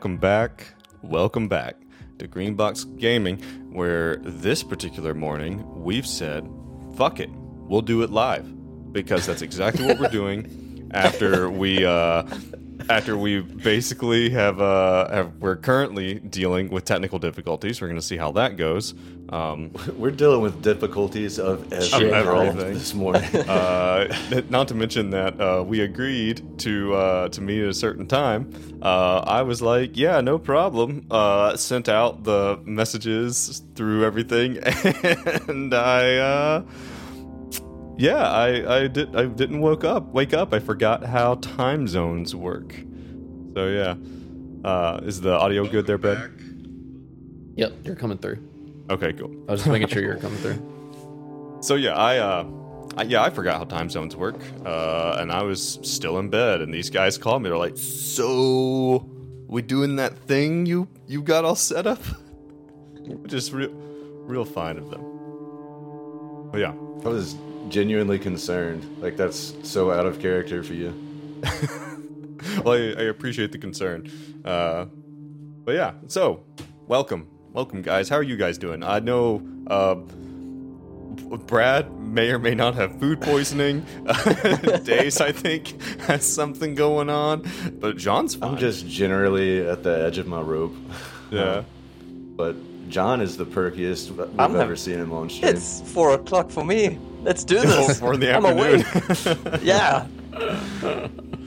welcome back. Welcome back to Greenbox Gaming, where this particular morning we've said, fuck it, we'll do it live. Because that's exactly what we're doing after we uh, after we basically have, uh, have we're currently dealing with technical difficulties. We're going to see how that goes. Um, We're dealing with difficulties of every Of everything. this morning. uh, not to mention that uh, we agreed to uh, to meet at a certain time. Uh, I was like, "Yeah, no problem." Uh, sent out the messages through everything, and I, uh, yeah, I, I did. I didn't woke up. Wake up. I forgot how time zones work. So yeah, uh, is the audio good there, Brad? Yep, you're coming through. Okay, cool. I was just making sure you're coming through. So yeah, I uh, I, yeah, I forgot how time zones work, uh, and I was still in bed, and these guys called me. They're like, "So, we doing that thing you you got all set up?" Just real, real fine of them. But yeah, I was genuinely concerned. Like that's so out of character for you. well, I, I appreciate the concern. Uh, but yeah, so welcome, welcome, guys. How are you guys doing? I know uh, Brad may or may not have food poisoning. Dace, I think, has something going on, but John's fine. I'm just generally at the edge of my rope. yeah. But John is the perkiest we've I'm ever hav- seen him on stream. It's four o'clock for me. Let's do this. Four in the I'm afternoon. awake. yeah.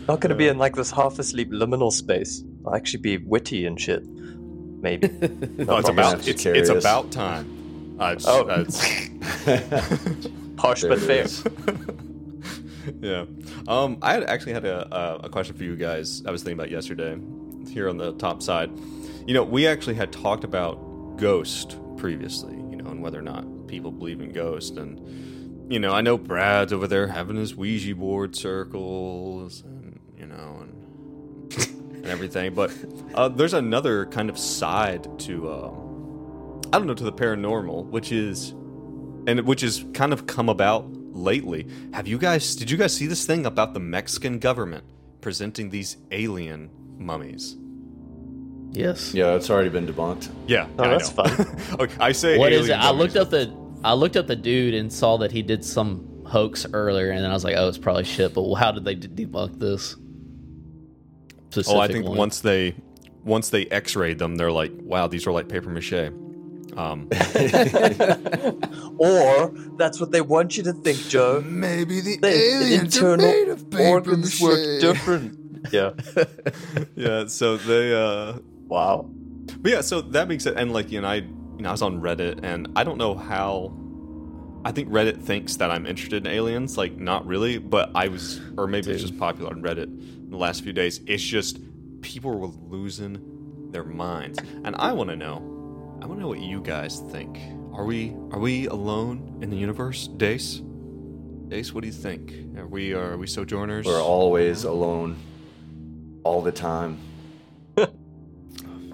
Not gonna be in like this half asleep liminal space. I'll actually be witty and shit. Maybe. Oh, it's about not it's, it's about time. Uh, it's- Oh. uh, it's- Posh There but it fair. yeah. Um, I had actually had a, a, a question for you guys. I was thinking about yesterday, here on the top side. You know, we actually had talked about ghost previously. You know, and whether or not people believe in ghosts. And you know, I know Brad's over there having his Ouija board circles, and you know, and and everything. But uh, there's another kind of side to. Um, I don't know to the paranormal, which is and which has kind of come about lately. Have you guys did you guys see this thing about the Mexican government presenting these alien mummies? Yes. Yeah, it's already been debunked. Yeah, Oh, I that's know. fun. okay, I say What is it? I looked up the I looked up the dude and saw that he did some hoax earlier, and then I was like, oh, it's probably shit. But how did they debunk this? Oh, I think one? once they once they X-rayed them, they're like, wow, these are like paper mache. Um, or that's what they want you to think, Joe. Maybe the The internal organs work different. Yeah. yeah, so they uh Wow. But yeah, so that makes it, and like you know, I you know, I was on Reddit, and I don't know how. I think Reddit thinks that I'm interested in aliens, like not really, but I was, or maybe it's just popular on Reddit in the last few days. It's just people were losing their minds, and I want to know, I want to know what you guys think. Are we are we alone in the universe, Dace? Dace, what do you think? Are we are we sojourners? We're always alone, all the time,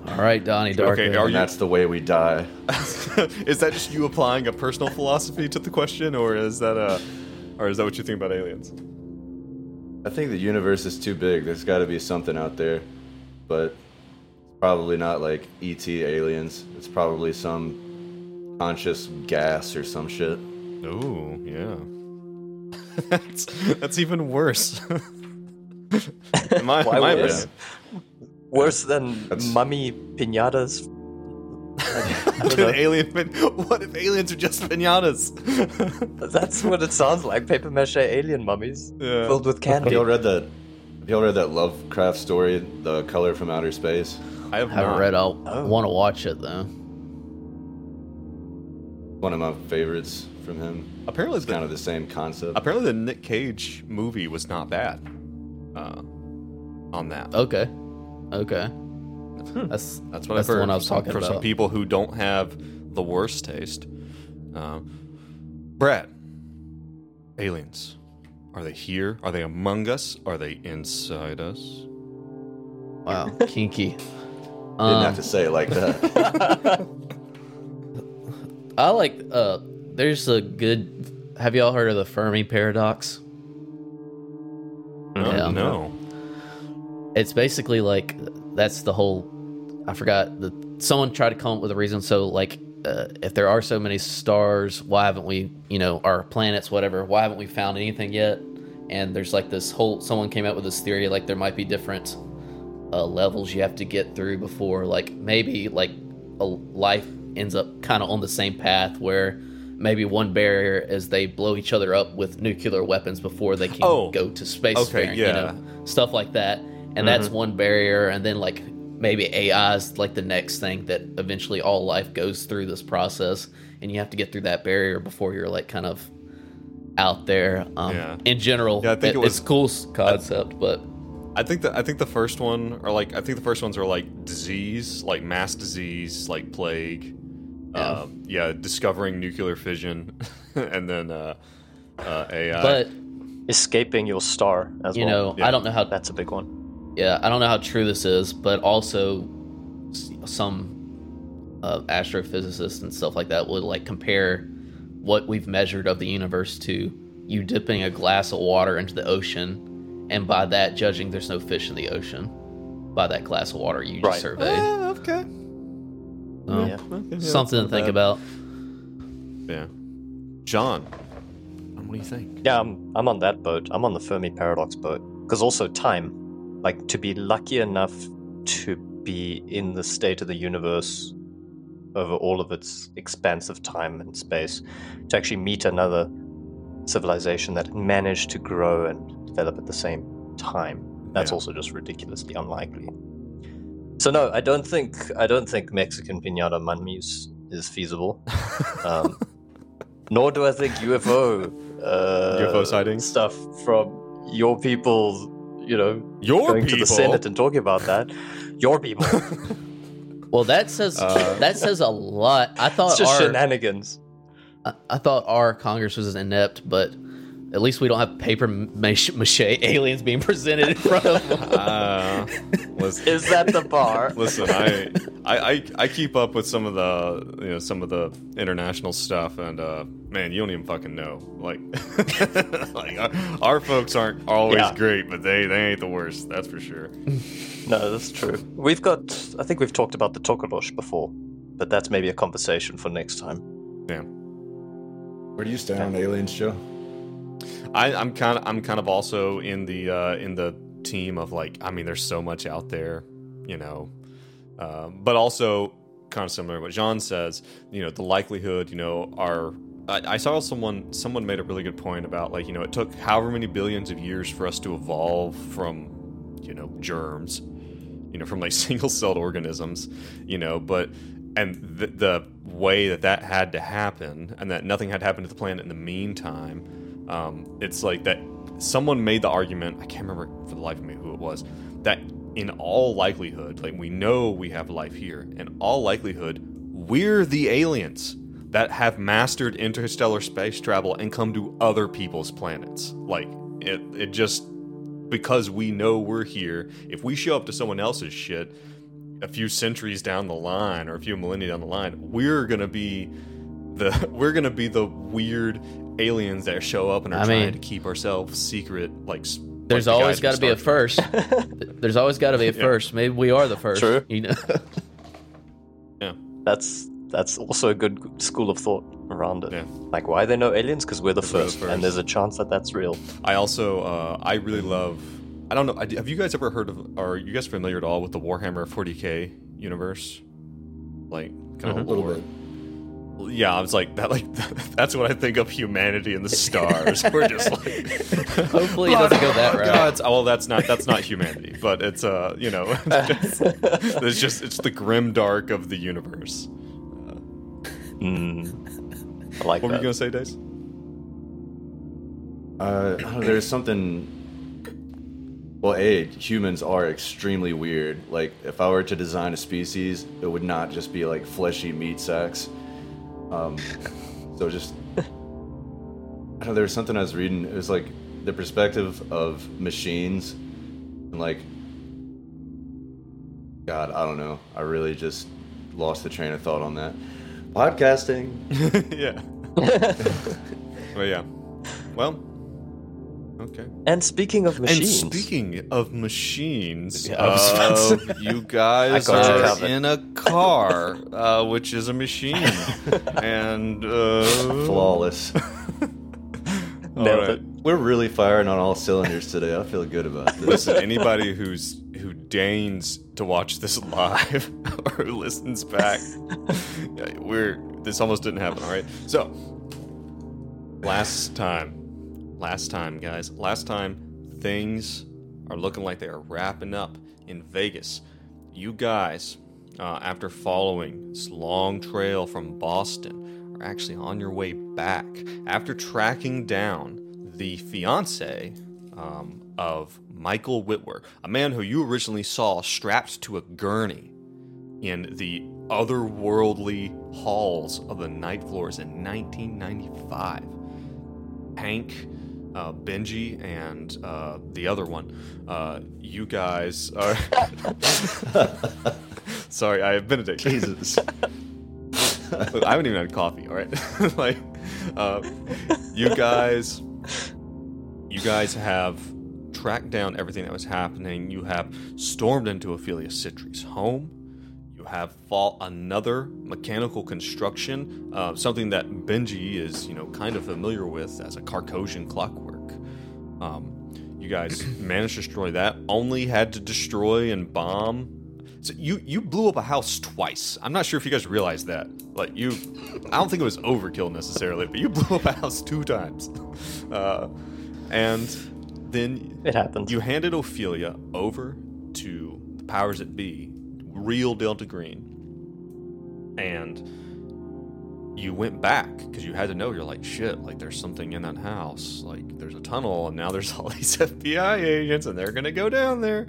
All right, Donnie Darko. Okay, are and you- that's the way we die. is that just you applying a personal philosophy to the question, or is that a, or is that what you think about aliens? I think the universe is too big. There's got to be something out there, but it's probably not like ET aliens. It's probably some conscious gas or some shit. Oh, yeah. that's that's even worse. My, Why my worse? Opinion. Worse than That's- mummy pinatas. I don't An know. alien pin- what if aliens are just pinatas? That's what it sounds like. Paper mache alien mummies Yeah. filled with Have candy. y'all read that? Have y'all read that Lovecraft story, The Color from Outer Space? I have haven't not. read. I Oh. want to watch it though. One of my favorites from him. Apparently, It's the, kind of the same concept. apparently the Nick Cage movie was not bad. Uh, on that. Okay. Okay. That's That's what That's I've the heard. one I was for some- talking for some people who don't have the worst taste. Uh, Brad, aliens. Are they here? Are they among us? Are they inside us? wow kinky. Didn't Um, have to say it like that. I like. Uh, there's a good. Have y'all heard of the Fermi paradox? No, Yeah. no. It's basically like that's the whole I forgot the someone tried to come up with a reason. So like, uh, if there are so many stars, why haven't we, you know, our planets, whatever? Why haven't we found anything yet? And there's like this whole. Someone came up with this theory like there might be different uh, levels you have to get through before, like maybe like a life ends up kind of on the same path where maybe one barrier is they blow each other up with nuclear weapons before they can Oh. go to space. Okay, faring, yeah. you know, stuff like that. And that's one barrier, and then like maybe AI is like the next thing that eventually all life goes through this process, and you have to get through that barrier before you're like kind of out there. Um, Yeah. In general, Yeah, I think it was- it's cool s- concept, but I think that I think the first one or like I think the first ones are like disease, like mass disease, like plague. Yeah. Uh, yeah, discovering nuclear fission, and then uh, uh, AI. but Escaping your star as well. you well. know, Yeah. I don't know how That's a big one. Yeah, I don't know how true this is, but also some uh, astrophysicists and stuff like that would like compare what we've measured of the universe to you dipping a glass of water into the ocean, and by that judging there's no fish in the ocean. By that glass of water you just Right. surveyed. Ah, okay. So, Yeah. Okay, yeah, something to think bad. about. Yeah, John, what do you think? Yeah, I'm, I'm on that boat. I'm on the Fermi paradox boat. Because also time. Like, to be lucky enough to be in the state of the universe over all of its expansive time and space, to actually meet another civilization that managed to grow and develop at the same time. That's Yeah. also just ridiculously unlikely. So no, I don't think I don't think Mexican pinata mummies is feasible. Um, nor do I think UFO uh, UFO sightings? stuff from your people. You know, Your going people. to the Senate and talking about that. Your people. Well, that says Uh, that says a lot. I thought it's just our, shenanigans. I, I thought our Congress was inept, but at least we don't have paper mache, mache aliens being presented in front of them. Uh, listen, Is that the bar? listen I, I, I, I keep up with some of the, you know, some of the international stuff, and uh, man, you don't even fucking know. Like, like our, our folks aren't always Yeah. great, but they, they ain't the worst. That's for sure. No, that's true. We've got. I think we've talked about the Tokorosh before, but that's maybe a conversation for next time. Yeah. Where do you stand on aliens, Joe? I, I'm kind of I'm kind of also in the uh, in the team of like I mean there's so much out there, you know, um, but also kind of similar to what Jean says. You know, the likelihood. You know, are I, I saw someone someone made a really good point about like you know it took however many billions of years for us to evolve from you know germs, you know from like single celled organisms, you know, but and the, the way that that had to happen and that nothing had happened to the planet in the meantime um, it's like that someone made the argument i can't remember for the life of me who it was that in all likelihood like we know we have life here in all likelihood we're the aliens that have mastered interstellar space travel and come to other people's planets. Like it, it just because we know we're here if we show up to someone else's shit a few centuries down the line or a few millennia down the line, we're gonna be the we're gonna be the weird aliens that show up and are I trying mean- to keep ourselves secret. Like There's like the always guys got to be a first. There's always got to be a Yeah. first. Maybe we are the first. True. You know. Yeah, That's that's also a good school of thought around it. Yeah. Like, why are there no aliens? Because we're the we're first, first. and there's a chance that that's real. I also uh, I really love. I don't know. Have you guys ever heard of? Are you guys familiar at all with the Warhammer 40k universe? Like kind A of little bit. Yeah, I was like that. Like that's what I think of humanity and the stars. We're just like. Hopefully, it doesn't go that route. God, well, that's not that's not humanity, but it's uh, you know, it's just it's the grim dark of the universe. Mm. I like What were you gonna say, Dace? Uh, I don't know, there's something. Well, a humans are extremely weird. Like, if I were to design a species, it would not just be like fleshy meat sacks. Um, so just, I don't know. There was something I was reading. It was like the perspective of machines, and like, God, I don't know. I really just lost the train of thought on that. Podcasting. yeah. but yeah. Well, Okay. And speaking of machines, And speaking of machines, Yeah, I was about to uh, you guys got you are in a car, uh, which is a machine, and uh, Flawless. all Nailed right. We're really firing on all cylinders today. I feel good about this. Listen, anybody who's who deigns to watch this live or who listens back, we're this almost didn't happen. All right, so last time, last time, guys, last time things are looking like they are wrapping up in Vegas. You guys, uh, after following this long trail from Boston, are actually on your way back after tracking down the fiance um, of Michael Whitwer, a man who you originally saw strapped to a gurney in the otherworldly halls of the night floors in 1995. Hank, uh, Benji, and uh, the other one, uh, you guys are. Sorry, I have Benedict. Jesus. Look, I haven't even had coffee. All right, like uh, you guys, you guys have tracked down everything that was happening. You have stormed into Ophelia Citri's home. You have fought another mechanical construction, uh, something that Benji is, you know, kind of familiar with as a Carcosian clockwork. Um, you guys managed to destroy that. Only had to destroy and bomb so you you blew up a house twice. I'm not sure if you guys realize that. Like you, I don't think it was overkill necessarily, but you blew up a house two times, uh, and then it happens. you handed Ophelia over to the powers that be, real Delta Green, and you went back because you had to know. You're like shit. Like there's something in that house. Like there's a tunnel, and now there's all these FBI agents, and they're gonna go down there.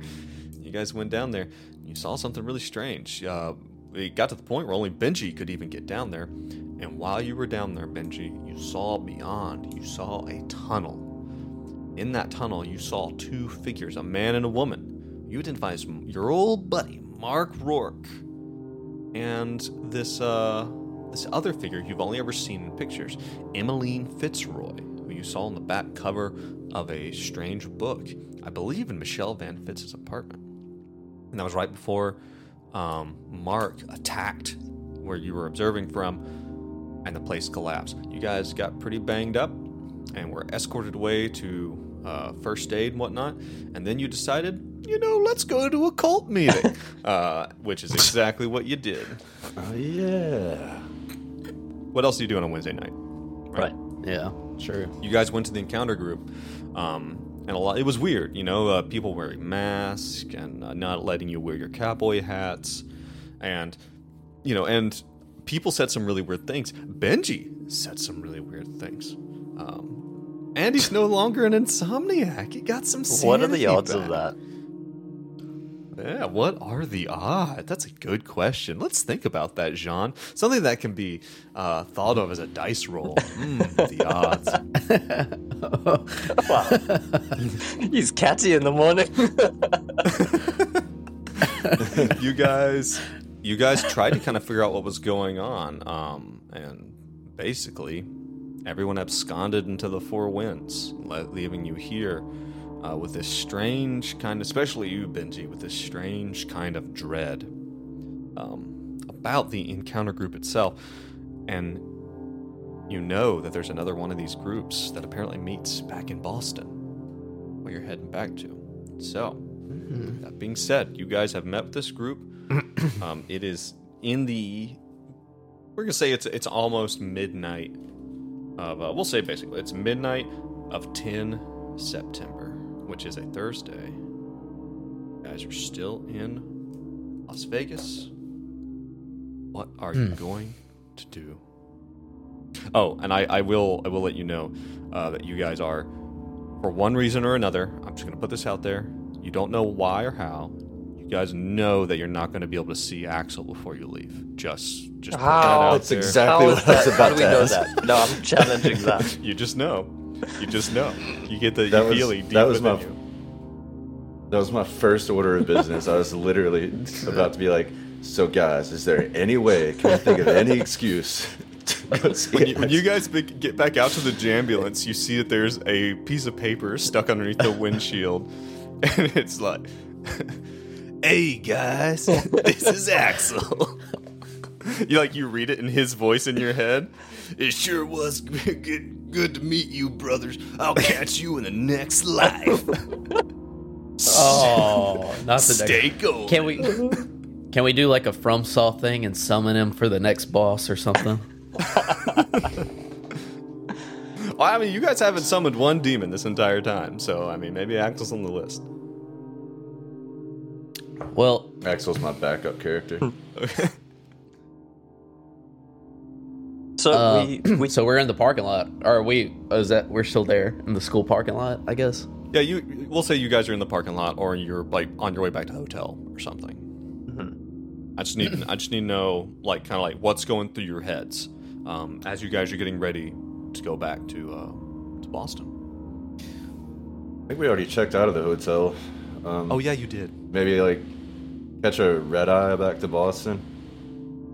You guys went down there. You saw something really strange. Uh, it got to the point where only Benji could even get down there. And while you were down there, Benji, you saw beyond. You saw a tunnel. In that tunnel, you saw two figures, a man and a woman. You identify as your old buddy, Mark Rourke, and this uh, this other figure you've only ever seen in pictures, Emmeline Fitzroy, who you saw on the back cover of a strange book, I believe in Michelle Van Fitz's apartment. And that was right before um, Mark attacked where you were observing from, and the place collapsed. You guys got pretty banged up and were escorted away to uh, first aid and whatnot. And then you decided, you know, let's go to a cult meeting, uh, which is exactly what you did. Oh yeah. What else are you doing on Wednesday night? right. Yeah, sure. you guys went to the encounter group um, and a lot it was weird you know uh, people wearing masks and uh, not letting you wear your cowboy hats and you know and people said some really weird things benji said some really weird things um, and he's no longer an insomniac he got some What are the sanity odds of that? Yeah, what are the odds? That's a good question. Let's think about that, Jean. Something that can be uh, thought of as a dice roll. Mm, the odds. He's catty in the morning. you guys you guys tried to kind of figure out what was going on um, and basically everyone absconded into the four winds leaving you here uh, with this strange kind especially you benji with this strange kind of dread um, about the encounter group itself and you know that there's another one of these groups that apparently meets back in boston where you're heading back to so that being said, you guys have met with this group. um, it is in the. We're gonna say it's it's almost midnight. Of uh, we'll say basically it's midnight of 10 September, which is a Thursday. As You guys are still in Las Vegas. What are you going to do? Oh, and I, I will I will let you know uh, that you guys are, for one reason or another. I'm just gonna put this out there. You don't know why or how. You guys know that you're not going to be able to see Axel before you leave. Just just put that How? That's there. exactly How what is I was that? How do we to know ask. that? No, I'm challenging that. You just know. You just know. You get the That you was- feel deep that was within my- you. That was my first order of business. I was literally about to be like, "So, guys, is there any way? Can you think of any excuse When you, when you guys be- get back out to the jambulance, you see that there's a piece of paper stuck underneath the windshield, and it's like, "Hey guys, this is Axel." you like you read it in his voice in your head. It sure was good, good to meet you, brothers. I'll catch you in the next life. Oh, not the Stay next. gold. Can we? Can we do like a from Saw thing and summon him for the next boss or something? Well, I mean, you guys haven't summoned one demon this entire time, so I mean, maybe Axel's on the list. Well, Axel's my backup character. So uh, we we so we're in the parking lot. Or are we? Is that we're still there in the school parking lot? I guess. Yeah, you. We'll say you guys are in the parking lot, or you're like on your way back to the hotel or something. I just need. I just need to know, like, kind of like what's going through your heads um, as you guys are getting ready to go back to uh, to Boston. I think we already checked out of the hotel. Um, Oh yeah, you did. Maybe like catch a red eye back to Boston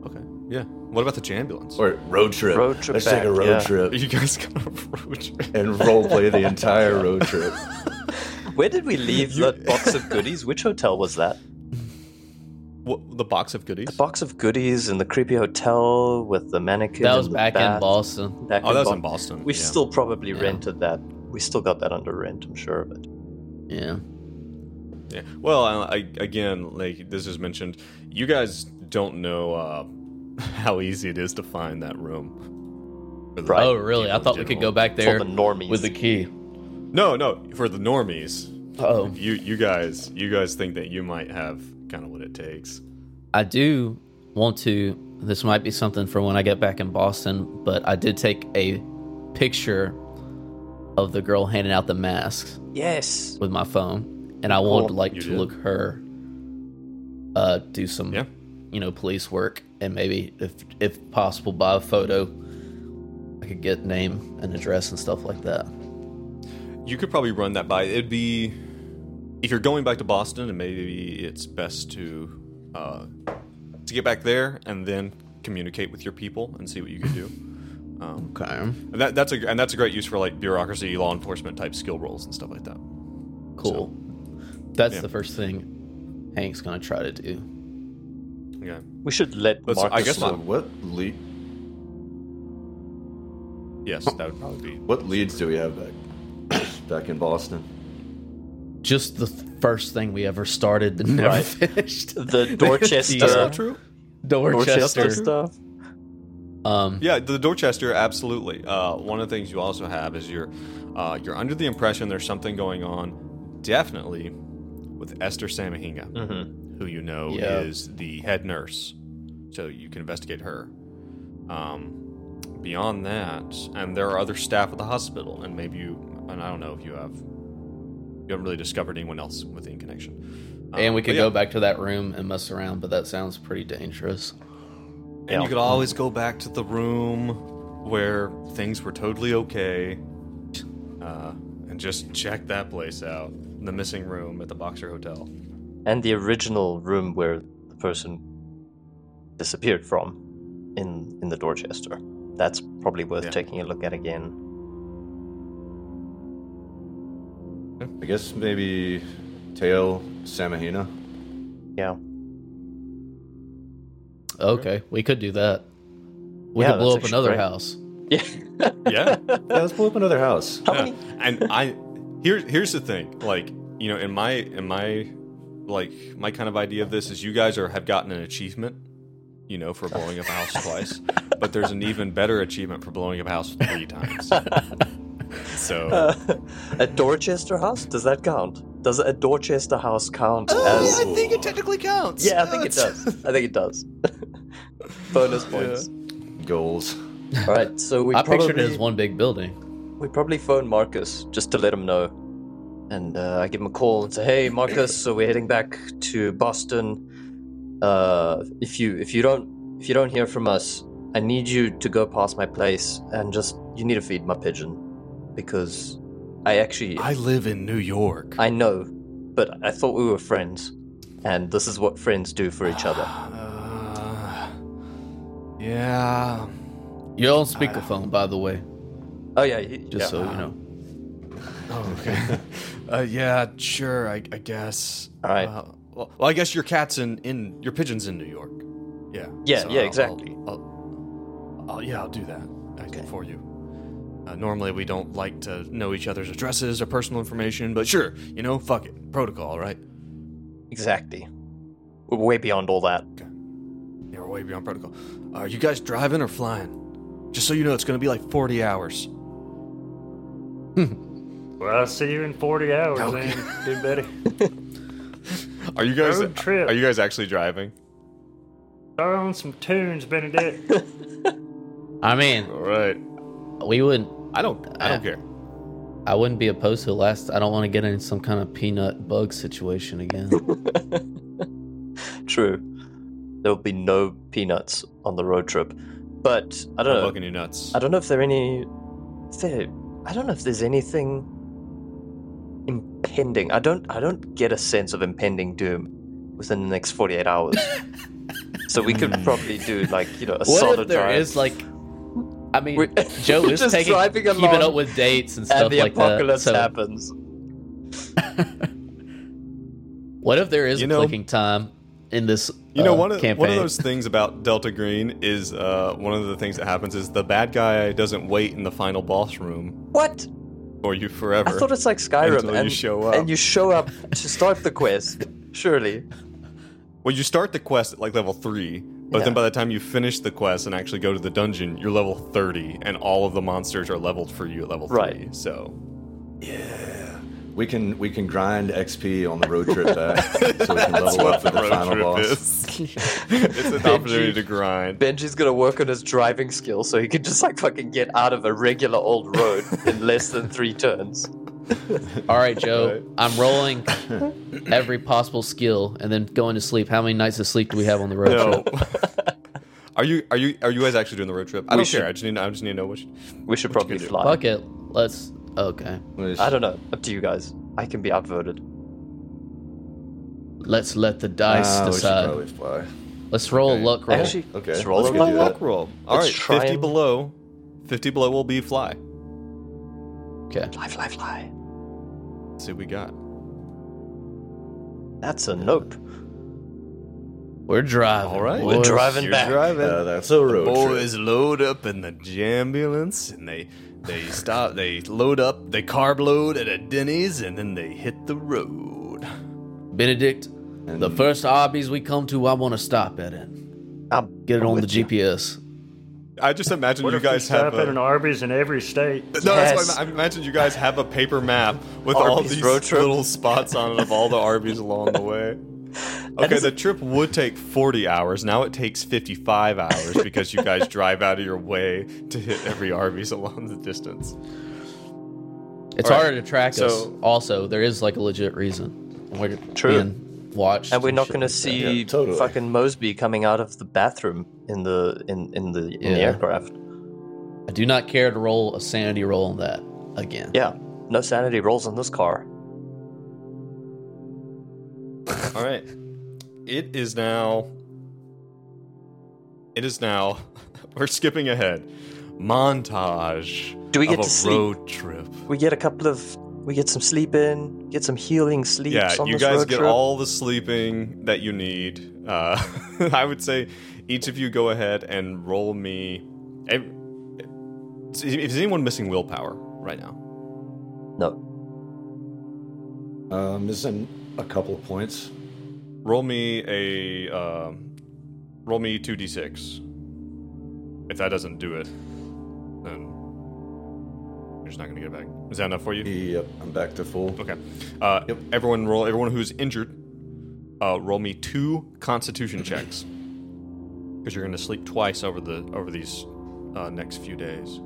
Okay. Yeah. What about the jambulance? or road trip. Road trip Let's take a road yeah. trip you guys got a road trip. and role play the entire road trip. where did we leave that box of goodies? Which hotel was that? What, the box of goodies. The box of goodies in the creepy hotel with the mannequin. That was back bat. in Boston. Back oh, that was Bo- in Boston. We yeah. still probably Yeah. rented that. We still got that under rent. I'm sure of it. Yeah. Yeah. Well, I, I, again, like this is mentioned, you guys don't know uh, how easy it is to find that room. Right. Oh, really? I thought we could go back there the normies. with the key. No, no, for the normies. Oh, You, you guys, you guys think that you might have kind of what it takes. I do want to. This might be something for when I get back in Boston, but I did take a picture of the girl handing out the masks Yes. with my phone, and I wanted like You to did? look her uh, do some, Yeah. you know, police work, and maybe if if possible, buy a photo. I could get name and address and stuff like that. You could probably run that by. It'd be if you're going back to Boston, and maybe it's best to uh, to get back there and then communicate with your people and see what you can do. Um, Okay. and that, that's a and that's a great use for like bureaucracy, law enforcement type skill roles and stuff like that. Cool. That's yeah. the first thing Hank's gonna try to do. Yeah. We should let Let's- I guess So know. what lead? Yes, that would probably be. What leads do we have back back in Boston? Just the first thing we ever started but never Right. finished. The Dorchester, That's not true. Dorchester Dorchester. stuff. Um, Yeah, the Dorchester, absolutely. Uh, one of the things you also have is you're uh, you're under the impression there's something going on, definitely, with Esther Samahinga, Mm-hmm. who you know Yeah. is the head nurse, so you can investigate her. Um, beyond that, and there are other staff at the hospital, and maybe you, and I don't know if you have, you haven't really discovered anyone else with the connection. Um, and we but could yeah. go back to that room and mess around, but that sounds pretty dangerous. And Yeah. you could always go back to the room where things were totally okay, uh, and just check that place out. The missing room at the Boxer Hotel. And the original room where the person disappeared from in in the Dorchester. That's probably worth Yeah. taking a look at again. I guess maybe Tail Samahina. Yeah. Okay, we could do that. We Yeah, could blow up another great. house. Yeah. Yeah, Yeah, let's blow up another house. How yeah. many? And I, here, here's the thing. Like, you know, in my, in my, like, my kind of idea of this is you guys are have gotten an achievement, you know, for blowing up a house twice, but there's an even better achievement for blowing up a house three times. So. Uh, a Dorchester house? Does that count? Does a Dorchester house count Oh, as? I think it technically counts. Yeah, I think it does. I think it does. Bonus points. Goals. All right, so we I probably pictured it as one big building. We probably phone Marcus just to let him know, and uh, I give him a call and say, "Hey, Marcus, so we're heading back to Boston. Uh, if you if you don't if you don't hear from us, I need you to go past my place and just you need to feed my pigeon because I actually I live in New York. I know, but I thought we were friends, and this is what friends do for each other. Uh, yeah. You're on speakerphone, by the way, Oh yeah, y- just yeah. so you know. Oh, okay. uh, yeah, sure. I, I guess. All right. Uh, well, well, I guess your cat's in in your pigeon's in New York. Yeah. Yeah, yeah, I'll- exactly. I'll, I'll, I'll- yeah, I'll do that actually, for you. Uh, normally, we don't like to know each other's addresses or personal information, but sure, you know, fuck it, protocol, right? exactly. We're way beyond all that. You're way beyond protocol. Are you guys driving or flying? Just so you know, it's going to be like 40 hours. Well, I'll see you in 40 hours, Okay. then, Big Betty. Are you guys? Road trip. Are you guys actually driving? Throw on some tunes, Benedict. I mean, All right. we wouldn't. I don't. I don't Yeah. care. I wouldn't be opposed to it last. I don't want to get in some kind of peanut bug situation again. True. There will be no peanuts on the road trip. But I don't I'm know. bugging you nuts. I don't know if there are any. If there, I don't know if there's anything impending. I don't. I don't get a sense of impending doom within the next 48 hours. so we could hmm. probably do like you know a what solid if there drive. is like? I mean, We're- Joe we're is just taking driving keeping up with dates and stuff and the like that. apocalypse So, happens. what if there is You a know- clicking time in this? You know, uh, one of campaign? one of those things about Delta Green is uh, one of the things that happens is the bad guy doesn't wait in the final boss room What? for you forever. I thought it's like Skyrim, Until you and show up. and you show up to start the quest. Surely. well, you start the quest at like level three, but Yeah. then by the time you finish the quest and actually go to the dungeon, you're level thirty, and all of the monsters are leveled for you at level three. Right. So We can we can grind XP on the road trip back, so we can level up for the the road final trip boss. is. it's an opportunity to grind. Benji's gonna work on his driving skill so he can just like fucking get out of a regular old road in less than three turns. All right, Joe. Right. I'm rolling every possible skill and then going to sleep. How many nights of sleep do we have on the road No. trip? are you are you are you guys actually doing the road trip? I We don't should- care. I just need I just need to know which. We should probably gonna do? fly. Fuck it. Let's. Okay. Which- I don't know. Up to you guys. I can be outvoted. Let's let the dice we should decide. probably fly. Let's roll Okay. a luck roll. Actually, Okay, let's roll let's a go Let's do play that. luck roll. All Let's right, try 50 and- below. 50 below will be fly. okay. Fly, fly, fly. Let's see what we got. That's a nope. We're driving. All right. We're boys. driving You're back. driving. Uh, that's a road trip. Boys load up in the ambulance and they they stop they load up they carb load at a Denny's and then they hit the road. Benedict, And- the first Arby's we come to, I want to stop at it. I'll Get it I'm on the you. GPS. I just imagine What you if we guys have stop at an a, Arby's in every state? no, that's Yes. I, I imagine you guys have a paper map with all these little spots on it of all the Arby's along the way. Okay, the trip would take 40 hours. Now it takes 55 hours because you guys drive out of your way to hit every Arby's along the distance. It's All right, harder to track us. Also, there is like a legit reason. We're True. being watched. And we're not going to see Yeah, totally. fucking Mosby coming out of the bathroom in the in in the in the aircraft. I do not care to roll a sanity roll on that again. Yeah, no sanity rolls in this car. All right. It is now. It is now. We're skipping ahead. Montage. Do we get of a to sleep? road trip? We get a couple of we get some sleep in, get some healing sleep. Yeah, on you this guys road get trip. all the sleeping that you need. Uh, I would say each of you go ahead and roll me. ev- Is anyone missing willpower right now? No, Um, missing a couple of points. Roll me a. um roll me two d six. If that doesn't do it, then you're just not gonna get it back. Is that enough for you? Yep, I'm back to full. Okay. Uh, Yep. Everyone roll. Everyone who's injured, uh, roll me two Constitution checks because you're going to sleep twice over the over these uh, next few days.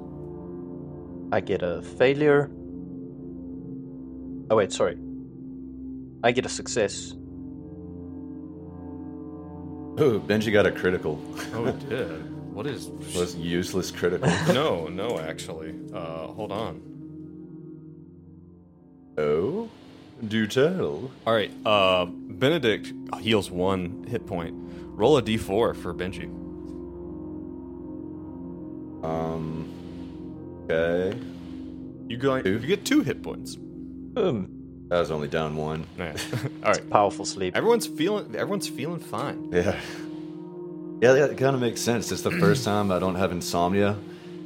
I get a failure. Oh wait, sorry. I get a success. Oh, Benji got a critical. Oh, it did. What is? Was useless critical. no, no. Actually, uh, hold on. oh, do tell. All right. Uh, Benedict heals one hit point. Roll a d4 for Benji. Um. Okay. You going? Two. You get two hit points. Boom. I was only down one. Yeah. All right. Powerful sleep. Everyone's feeling. Everyone's feeling fine. Yeah. Yeah, that kind of makes sense. It's the first time I don't have insomnia,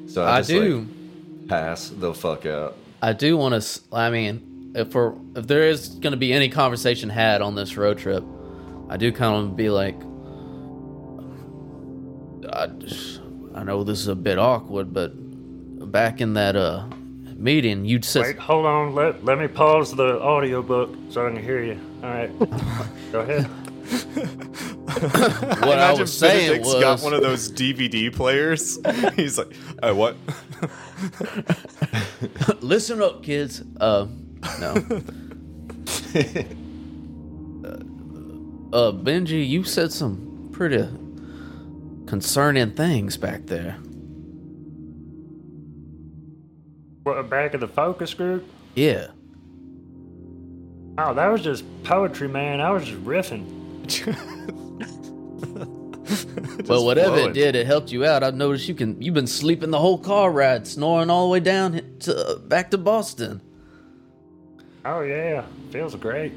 so I, I just, do. Like, pass the fuck out. I do want to. I mean, if we're if there is going to be any conversation had on this road trip, I do kind of be like, I, I know this is a bit awkward, but back in that uh meeting, you'd said Wait, hold on. Let let me pause the audiobook so I can hear you. All right. Go ahead. what I Imagine was saying Benedict's was got one of those DVD players. He's like, uh, what? listen up, kids. Uh, no. uh, Benji, you said some pretty concerning things back there. Back of the focus group? Yeah. Oh, that was just poetry, man. I was just riffing. well, whatever flowing. it did, it helped you out. I've noticed you can. You've been sleeping the whole car ride, snoring all the way down to uh, back to Boston. Oh yeah, feels great.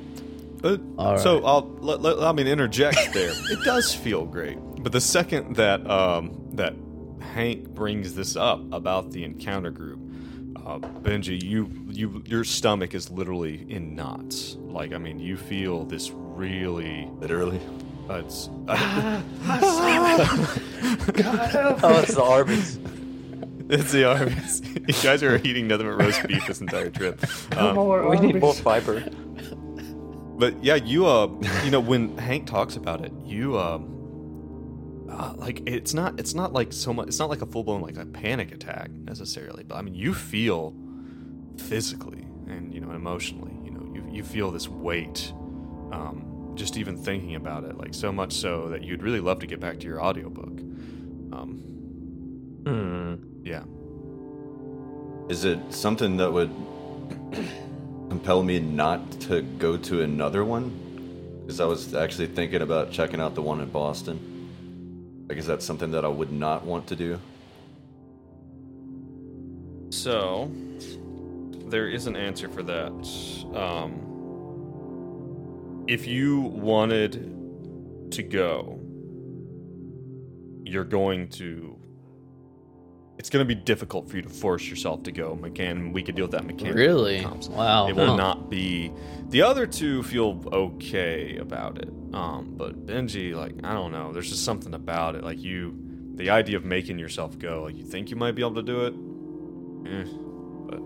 Uh, All So. I'll let, let, I mean interject there. it does feel great, but the second that um, that Hank brings this up about the encounter group, uh, Benji, you you your stomach is literally in knots. Like I mean, you feel this really. Literally. Uh, it's, Oh, it's the Arby's. it's the Arby's. you guys are eating nothing but roast beef this entire trip. Um, More We need more Arby's. fiber. But yeah, you uh, you know, when Hank talks about it, you um, uh, like it's not it's not like so much. It's not like a full blown like a panic attack necessarily. But I mean, you feel physically and you know emotionally. You know, you you feel this weight. Um, just even thinking about it, like so much so that you'd really love to get back to your audiobook. Um, Hmm. yeah. Is it something that would compel me not to go to another one? Because I was actually thinking about checking out the one in Boston. Like, is that something that I would not want to do? So, there is an answer for that. Um, if you wanted to go, you're going to. It's going to be difficult for you to force yourself to go. McCann, we could deal with that mechanic. Really? Wow, It will huh. not be. The other two feel okay about it. Um, but Benji, like, I don't know. There's just something about it. Like, you. The idea of making yourself go, like, you think you might be able to do it? Eh, but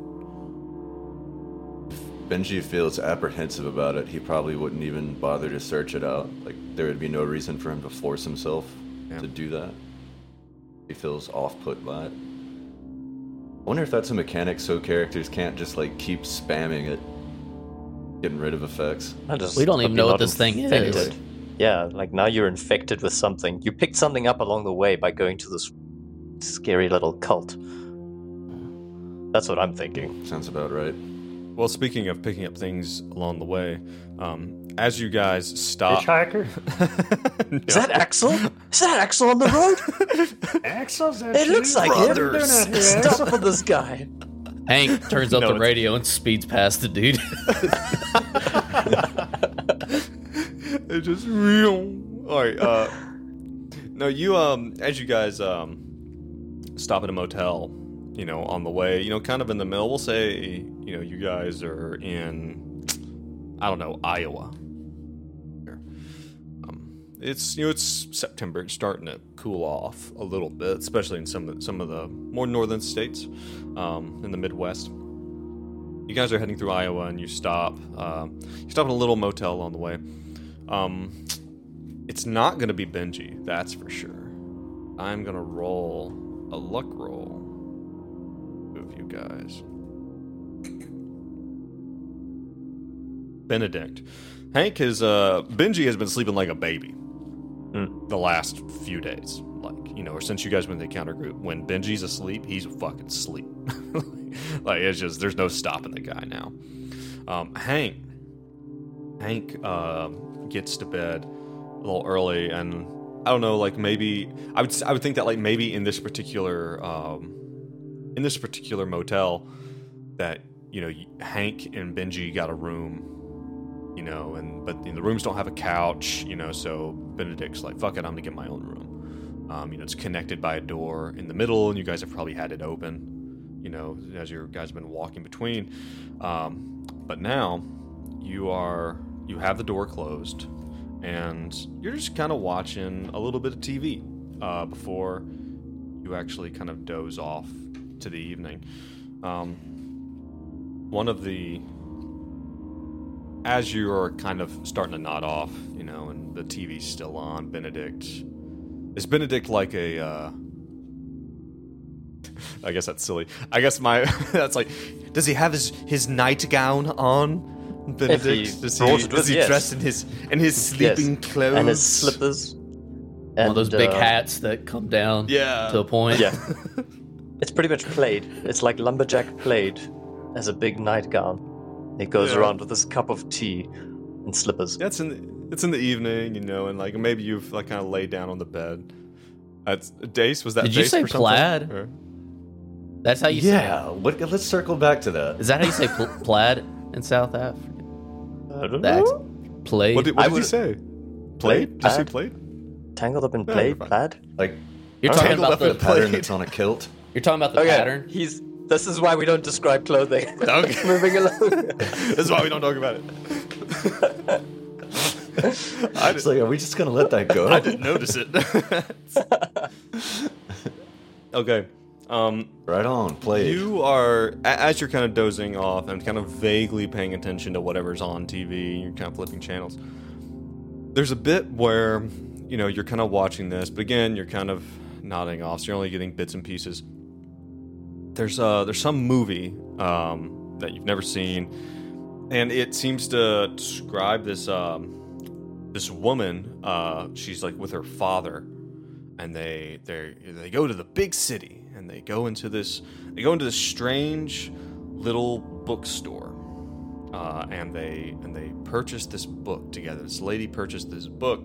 Benji feels apprehensive about it. He probably wouldn't even bother to search it out. Like, there would be no reason for him to force himself Yeah. to do that. He feels off put by it. I wonder if that's a mechanic so characters can't just, like, keep spamming it, getting rid of effects. Just We don't even know what this thing is. infected. Yeah, like now you're infected with something. You picked something up along the way by going to this scary little cult. That's what I'm thinking. Sounds about right. Well, speaking of picking up things along the way, um, as you guys stop, Hitchhiker? Is that Axel? Is that Axel on the road? Axel's that it looks like him. What are you doing out here, Stop Axel? for this guy. Hank turns up No, the it's- radio and speeds past the dude. it just real. All right. Uh, no, you um, as you guys um, stop at a motel, you know, on the way, you know, kind of in the middle. We'll say, you know, you guys are in, I don't know, Iowa. Um, it's you know it's September. It's starting to cool off a little bit, especially in some of, some of the more northern states, um, in the Midwest. You guys are heading through Iowa, and you stop. Uh, you stop at a little motel on the way. Um, it's not going to be Benji, that's for sure. I'm going to roll a luck roll of you guys. Benedict. Hank has, uh, Benji has been sleeping like a baby the last few days. Like, you know, or since you guys went to the counter group. When Benji's asleep, he's fucking asleep. like, it's just, there's no stopping the guy now. Um, Hank. Hank, uh, gets to bed a little early and I don't know, like maybe I would I would think that like maybe in this particular um, in this particular motel that you know Hank and Benji got a room, you know, and but you know, the rooms don't have a couch, you know, so Benedict's like, fuck it, I'm gonna get my own room. Um, you know, it's connected by a door in the middle, and you guys have probably had it open, you know, as your guys have been walking between. Um, but now you are you have the door closed and you're just kind of watching a little bit of TV uh, before you actually kind of doze off to the evening. Um, one of the as you're kind of starting to nod off, you know, and the TV's still on, Benedict is Benedict like a uh I guess that's silly. I guess my that's like does he have his his nightgown on? Benedict? he does he, it does with- he yes. dress in his in his Yes. sleeping clothes and his slippers. One of those big uh, hats that come down Yeah. to a point. Yeah. it's pretty much played. It's like lumberjack played as a big nightgown. He goes Yeah. around with his cup of tea and slippers. That's in the, it's in the evening, you know, and like maybe you've like kind of laid down on the bed. That's Dace. Was that? Did you say for plaid? Or- That's how you say Yeah, what, let's circle back to that. Is that how you say pl- plaid in South Africa? I don't The know. accent? Plaid? What did, what did you say? Plaid? Played? Did you say Plaid? played? Tangled up in Yeah, play, you're fine. plaid. Like You're talking Tangled about up the in pattern Plaid. that's on a kilt. You're talking about the Okay, pattern. he's. This is why we don't describe clothing. Okay. Moving along. this is why we don't talk about it. I, It's did, like, are we just gonna let that go? I didn't notice it. okay. Um, Right on, play. You are, as you're kind of dozing off and kind of vaguely paying attention to whatever's on TV, you're kind of flipping channels. There's a bit where, you know, you're kind of watching this, but again, you're kind of nodding off, so you're only getting bits and pieces. There's uh, there's some movie um, that you've never seen, and it seems to describe this um, this woman. Uh, she's like with her father, and they they they go to the big city and they go into this they go into this strange little bookstore uh, and they and they purchase this book together this lady purchased this book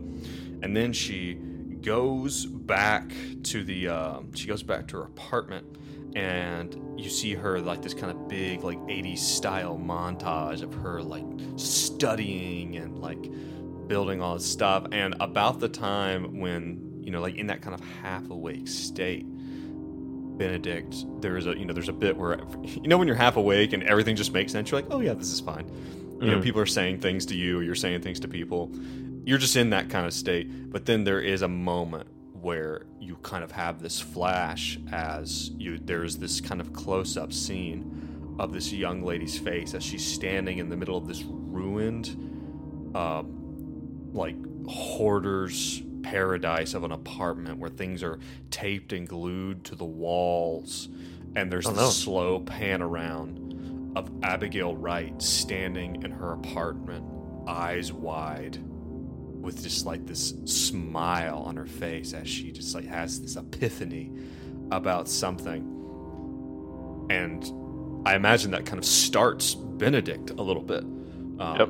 and then she goes back to the um, she goes back to her apartment and you see her like this kind of big like 80s style montage of her like studying and like building all this stuff and about the time when you know like in that kind of half awake state benedict there's a you know there's a bit where you know when you're half awake and everything just makes sense you're like oh yeah this is fine you know Mhm. people are saying things to you you're saying things to people you're just in that kind of state but then there is a moment where you kind of have this flash as you there's this kind of close-up scene of this young lady's face as she's standing in the middle of this ruined uh, like hoarder's paradise of an apartment where things are taped and glued to the walls and there's Oh, this no. slow pan around of abigail wright standing in her apartment eyes wide with just like this smile on her face as she just like has this epiphany about something and i imagine that kind of starts benedict a little bit um, Yep.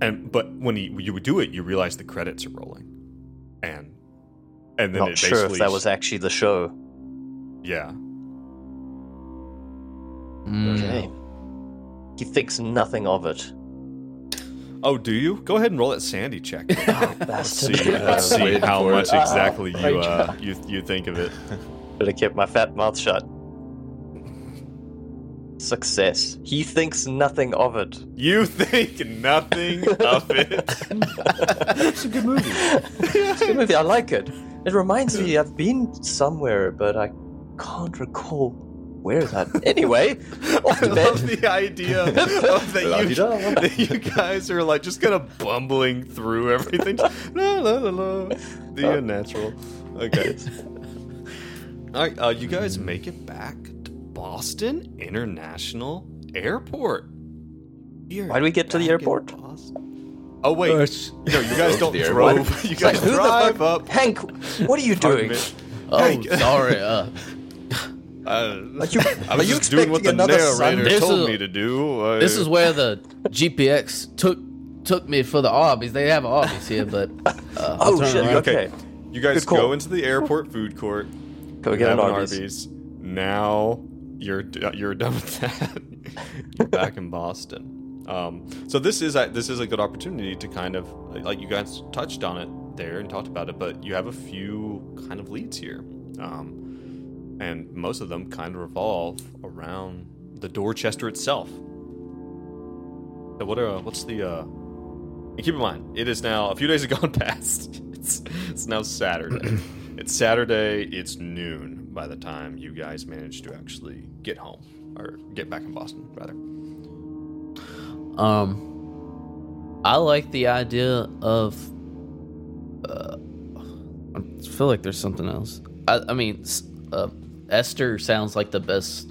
and but when you you would do it you realize the credits are rolling and and then Not it sure if that was actually the show. yeah Mm. Okay. He thinks nothing of it. Oh do you go ahead and roll that sandy check let's see let's see how for it. much exactly you uh you you think of it But I kept my fat mouth shut. Success. He thinks nothing of it. you think nothing of it It's a good movie. It's a good movie. I like it. It reminds me I've been somewhere, but I can't recall where that. Anyway, I love the idea of that, you, that you guys are like just kind of bumbling through everything. la, la, la, la. The unnatural. Okay. All right, uh, you guys make it back to Boston International Airport. You're Why do we get to the airport? Oh wait, no, you guys don't the airport. drove. You It's like, guys who the drive fuck? up. Hank, what are you doing? Oh, Hank. sorry. Uh, Uh, Are you, I are was you just doing what the another narrator told is- me to do. I- this is where the GPX took took me for the Arby's. They have Arby's here, but uh, Oh shit! around. Okay. Okay. You guys go into the airport food court. Go get an have Arby's. Now you're you're done with that. you're back in Boston. Um, so this is a, this is a good opportunity to kind of like you guys touched on it there and talked about it, but you have a few kind of leads here, um, and most of them kind of revolve around the Dorchester itself. So what are what's the uh, and keep in mind, it is now a few days have gone past. It's it's now Saturday. it's Saturday. It's noon by the time you guys manage to actually get home or get back in Boston, rather. Um, I like the idea of. Uh, I feel like there's something else. I, I mean, uh, Esther sounds like the best.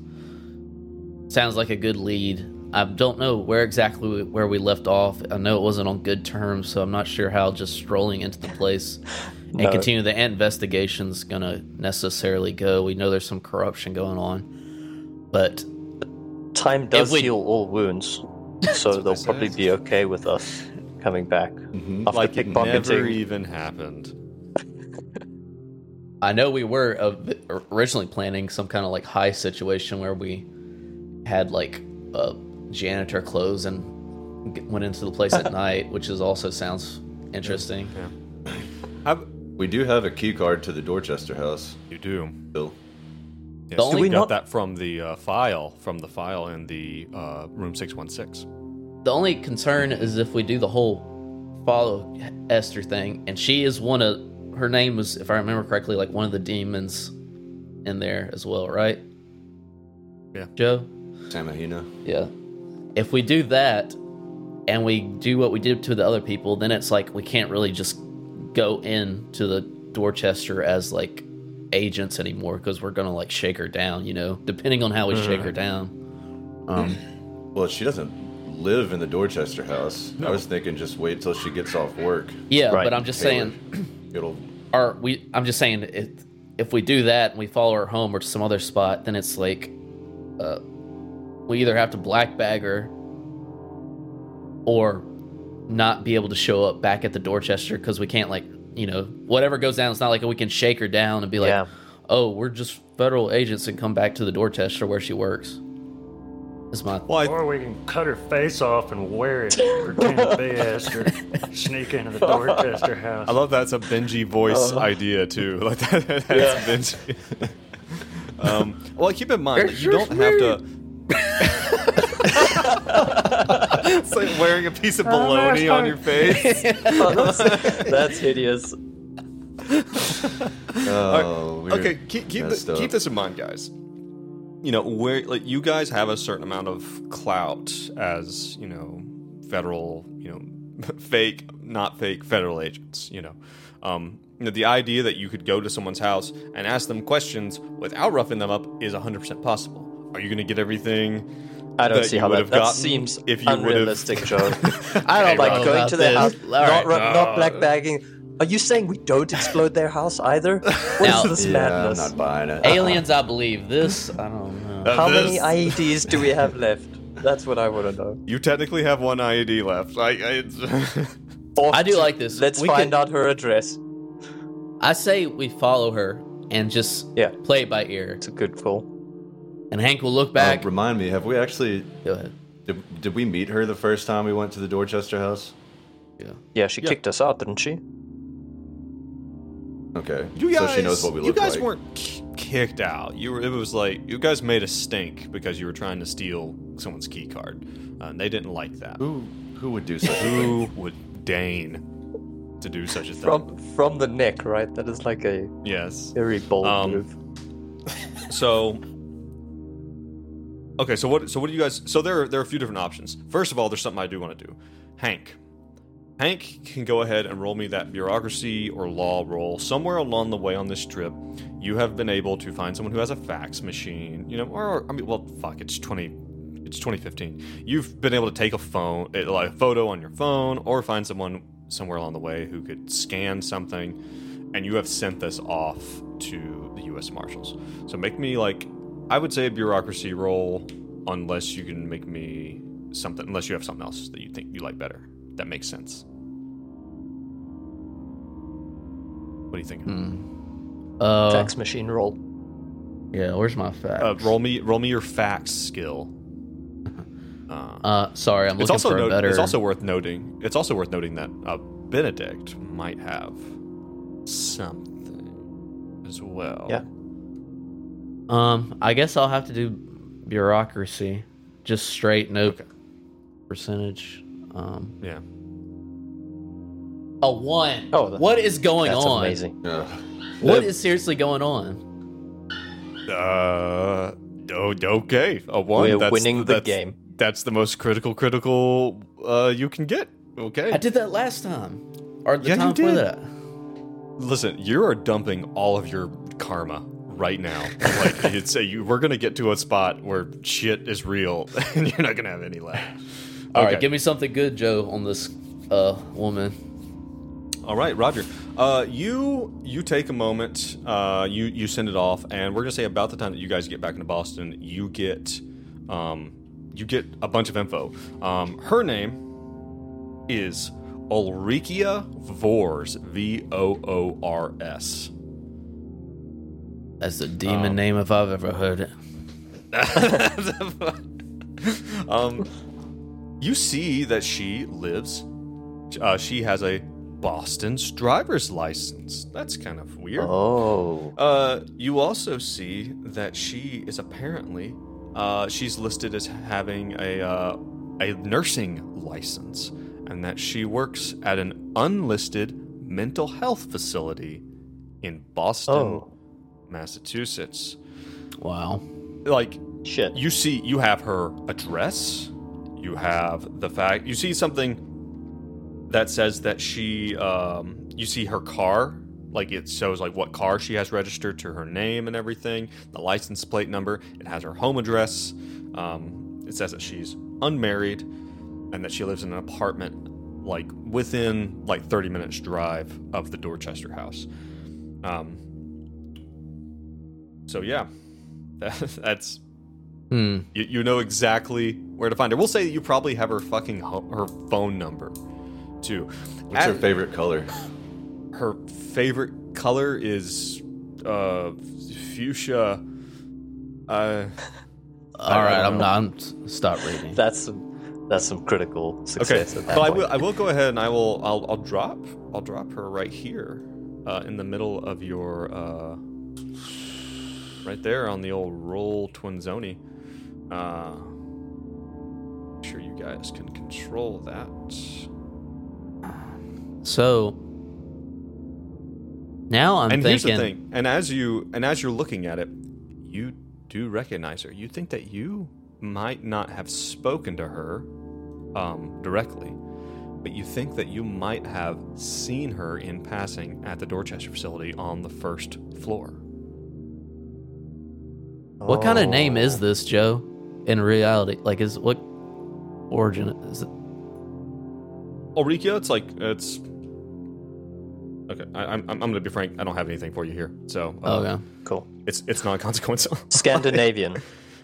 Sounds like a good lead. I don't know where exactly we, where we left off. I know it wasn't on good terms, so I'm not sure how just strolling into the place and No. continue the investigation's gonna necessarily go. We know there's some corruption going on, but Time does we- heal all wounds, so they'll probably be okay with us coming back Mhm. after Like it never pickpocketing. even happened. I know we were originally planning some kind of like high situation where we had like a janitor clothes and went into the place at night, which is also sounds interesting. Yeah. Have, We do have a key card to the Dorchester house, you do. Bill. Yes, The only- we we got not- that from the uh, file from the file in the uh, room six one six. The only concern is if we do the whole follow Esther thing, and she is one of her name was, if I remember correctly, like one of the demons in there as well, right? Yeah. Joe. Samahina. Yeah. If we do that and we do what we did to the other people, then it's like we can't really just go into the Dorchester as like agents anymore because we're gonna like shake her down, you know, depending on how we shake her down. Um, Well, she doesn't live in the Dorchester house. I was thinking just wait till she gets off work. yeah, Right. but I'm just Taylor. saying, It'll or we, I'm just saying, if if we do that and we follow her home or to some other spot, then it's like, uh, we either have to black bag her or not be able to show up back at the Dorchester because we can't like you know whatever goes down. It's not like we can shake her down and be like, Yeah. oh, we're just federal agents and come back to the Dorchester where she works. Is my Well, I, Or we can cut her face off and wear it, pretend to be Esther, sneak into the Dorchester house. I love that's a Benji voice Uh-huh. idea too. Like that, that's Benji. um, well, keep in mind that you don't have to. it's like wearing a piece of bologna on your face. That's hideous. Oh, we're okay, keep keep, the, keep this in mind, guys. You know, where like you guys have a certain amount of clout as you know, federal, you know, fake, not fake federal agents. You know, um, you know, the idea that you could go to someone's house and ask them questions without roughing them up is 100% possible. Are you going to get everything? I don't that see you how would that, have that seems if you would've- unrealistic, Joe. I don't like know going to their this. house, All not, right. ru- not black bagging. Are you saying we don't explode their house either? What Now- is this Yeah, I'm madness? not buying it. aliens. I believe this. I don't know. Uh, How this- many IEDs do we have left? That's what I want to know. You technically have one IED left. I, I I do like this. Let's We find could- out her address. I say we follow her and just Yeah. play it by ear. It's a good call. And Hank will look Uh, back. remind me, have we actually Go ahead. did, did we meet her the first time we went to the Dorchester house? Yeah. Yeah, she Yeah. kicked us out, didn't she? Okay, You guys, so she knows what we look like. you guys like. weren't k- kicked out. You were. It was like you guys made a stink because you were trying to steal someone's key card, uh, and they didn't like that. Who who would do such Who would deign to do such a thing? From from the neck, right? That is like a yes. very bold Um, move. So. Okay, so what? So what do you guys? So there, are, there are a few different options. First of all, there's something I do want to do. Hank, Hank can go ahead and roll me that bureaucracy or law roll. Somewhere along the way on this trip, you have been able to find someone who has a fax machine. You know, or I mean, well, fuck, it's twenty. It's 2015. You've been able to take a phone, eh, like a photo on your phone, or find someone somewhere along the way who could scan something, and you have sent this off to the U.S. Marshals. So make me like, I would say a bureaucracy roll, unless you can make me something, unless you have something else that you think you like better. That makes sense. What do you think? Uh, Fax machine roll. yeah. Where's my facts? Uh, roll me, roll me your facts skill. Uh, Uh, sorry, I'm it's looking also for a no- better. it's also worth noting. It's also worth noting that uh, Benedict might have something as well. Yeah. Um, I guess I'll have to do bureaucracy, just straight no percentage. Um, Yeah. A one. Oh, that- what is going That's on? amazing. Ugh. What is seriously going on? Uh, oh, okay. A one. We're that's, winning the that's- game. That's the most critical, critical uh, you can get. Okay. I did that last time, or the Yeah, you time before did. that. Listen, you are dumping all of your karma right now. Like it's a, you, we're gonna get to a spot where shit is real, and you're not gonna have any left. All right, Okay. give me something good, Joe, on this uh woman. All right, Roger. Uh, you you take a moment. Uh, you you send it off, and we're gonna say about the time that you guys get back into Boston, you get um, you get a bunch of info. Um, her name is Ulrikia Voors. V O O R S. That's the demon name if I've ever heard it. um, you see that she lives. Uh, she has a Boston's driver's license. That's kind of weird. Oh. Uh, you also see that she is apparently uh, she's listed as having a uh, a nursing license, and that she works at an unlisted mental health facility in Boston, Oh. Massachusetts. Wow. Like Shit. you see, you have her address. You have the fact. You see something that says that she. Um, you see her car. Like it shows like what car she has registered to her name and everything. The license plate number. It has her home address. Um, it says that she's unmarried and that she lives in an apartment like within like 30 minutes drive of the Dorchester house. Um, so yeah, that's Hmm. you, you know exactly where to find her. We'll say that you probably have her fucking ho- her phone number too. What's her favorite color? her favorite color is uh fuchsia. Uh, All right, I'm know. not. I'm stop reading. That's some, that's some critical okay, success at that but I will I will go ahead and I will I'll I'll drop I'll drop her right here, uh, in the middle of your uh, right there on the old roll twinzoni. Uh, sure you guys can control that. So now I'm and thinking. here's the thing and as you and as you're looking at it you do recognize her you think that you might not have spoken to her um, directly but you think that you might have seen her in passing at the dorchester facility on the first floor What kind of name Oh. is this, Joe? In reality, like, is what origin is it? Ulrika it's like it's okay I, I'm, I'm gonna be frank i don't have anything for you here so uh, yeah, Cool. it's it's non-consequential Scandinavian.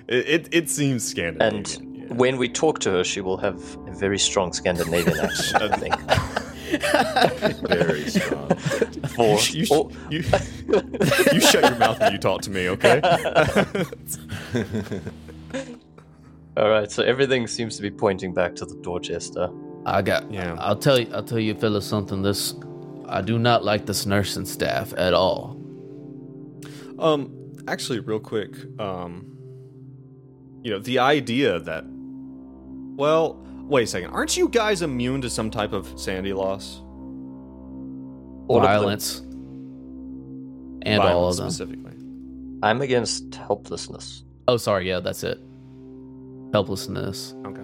it, it, it seems scandinavian and yeah. when we talk to her, she will have a very strong Scandinavian accent, I think. Very strong. For, you, or- you, you shut your mouth when you talk to me, okay? all right, so everything seems to be pointing back to the Dorchester. I got. Yeah. I'll tell you. I'll tell you, fellas, something. This, I do not like this nursing staff at all. um, actually, real quick, um, you know, the idea that, well, wait a second, aren't you guys immune to some type of sanity loss? All of them. Violence. And all of them. specifically. I'm against helplessness. Oh, sorry. Yeah, that's it. Helplessness Okay.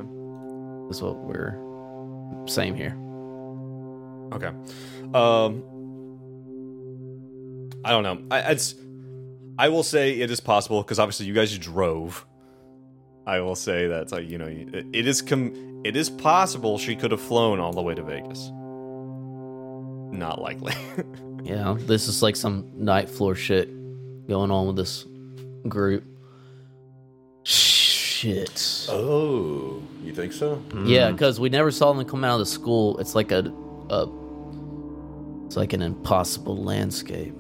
is what we're. Same here. Okay. Um, I don't know. I, it's. I will say it is possible because obviously you guys drove. I will say that like you know it, it is com- it is possible she could have flown all the way to Vegas. Not likely. Yeah, this is like some night floor shit going on with this group. Shit. Oh, you think so? Yeah, because we never saw them come out of the school. It's like a, a It's like an impossible landscape.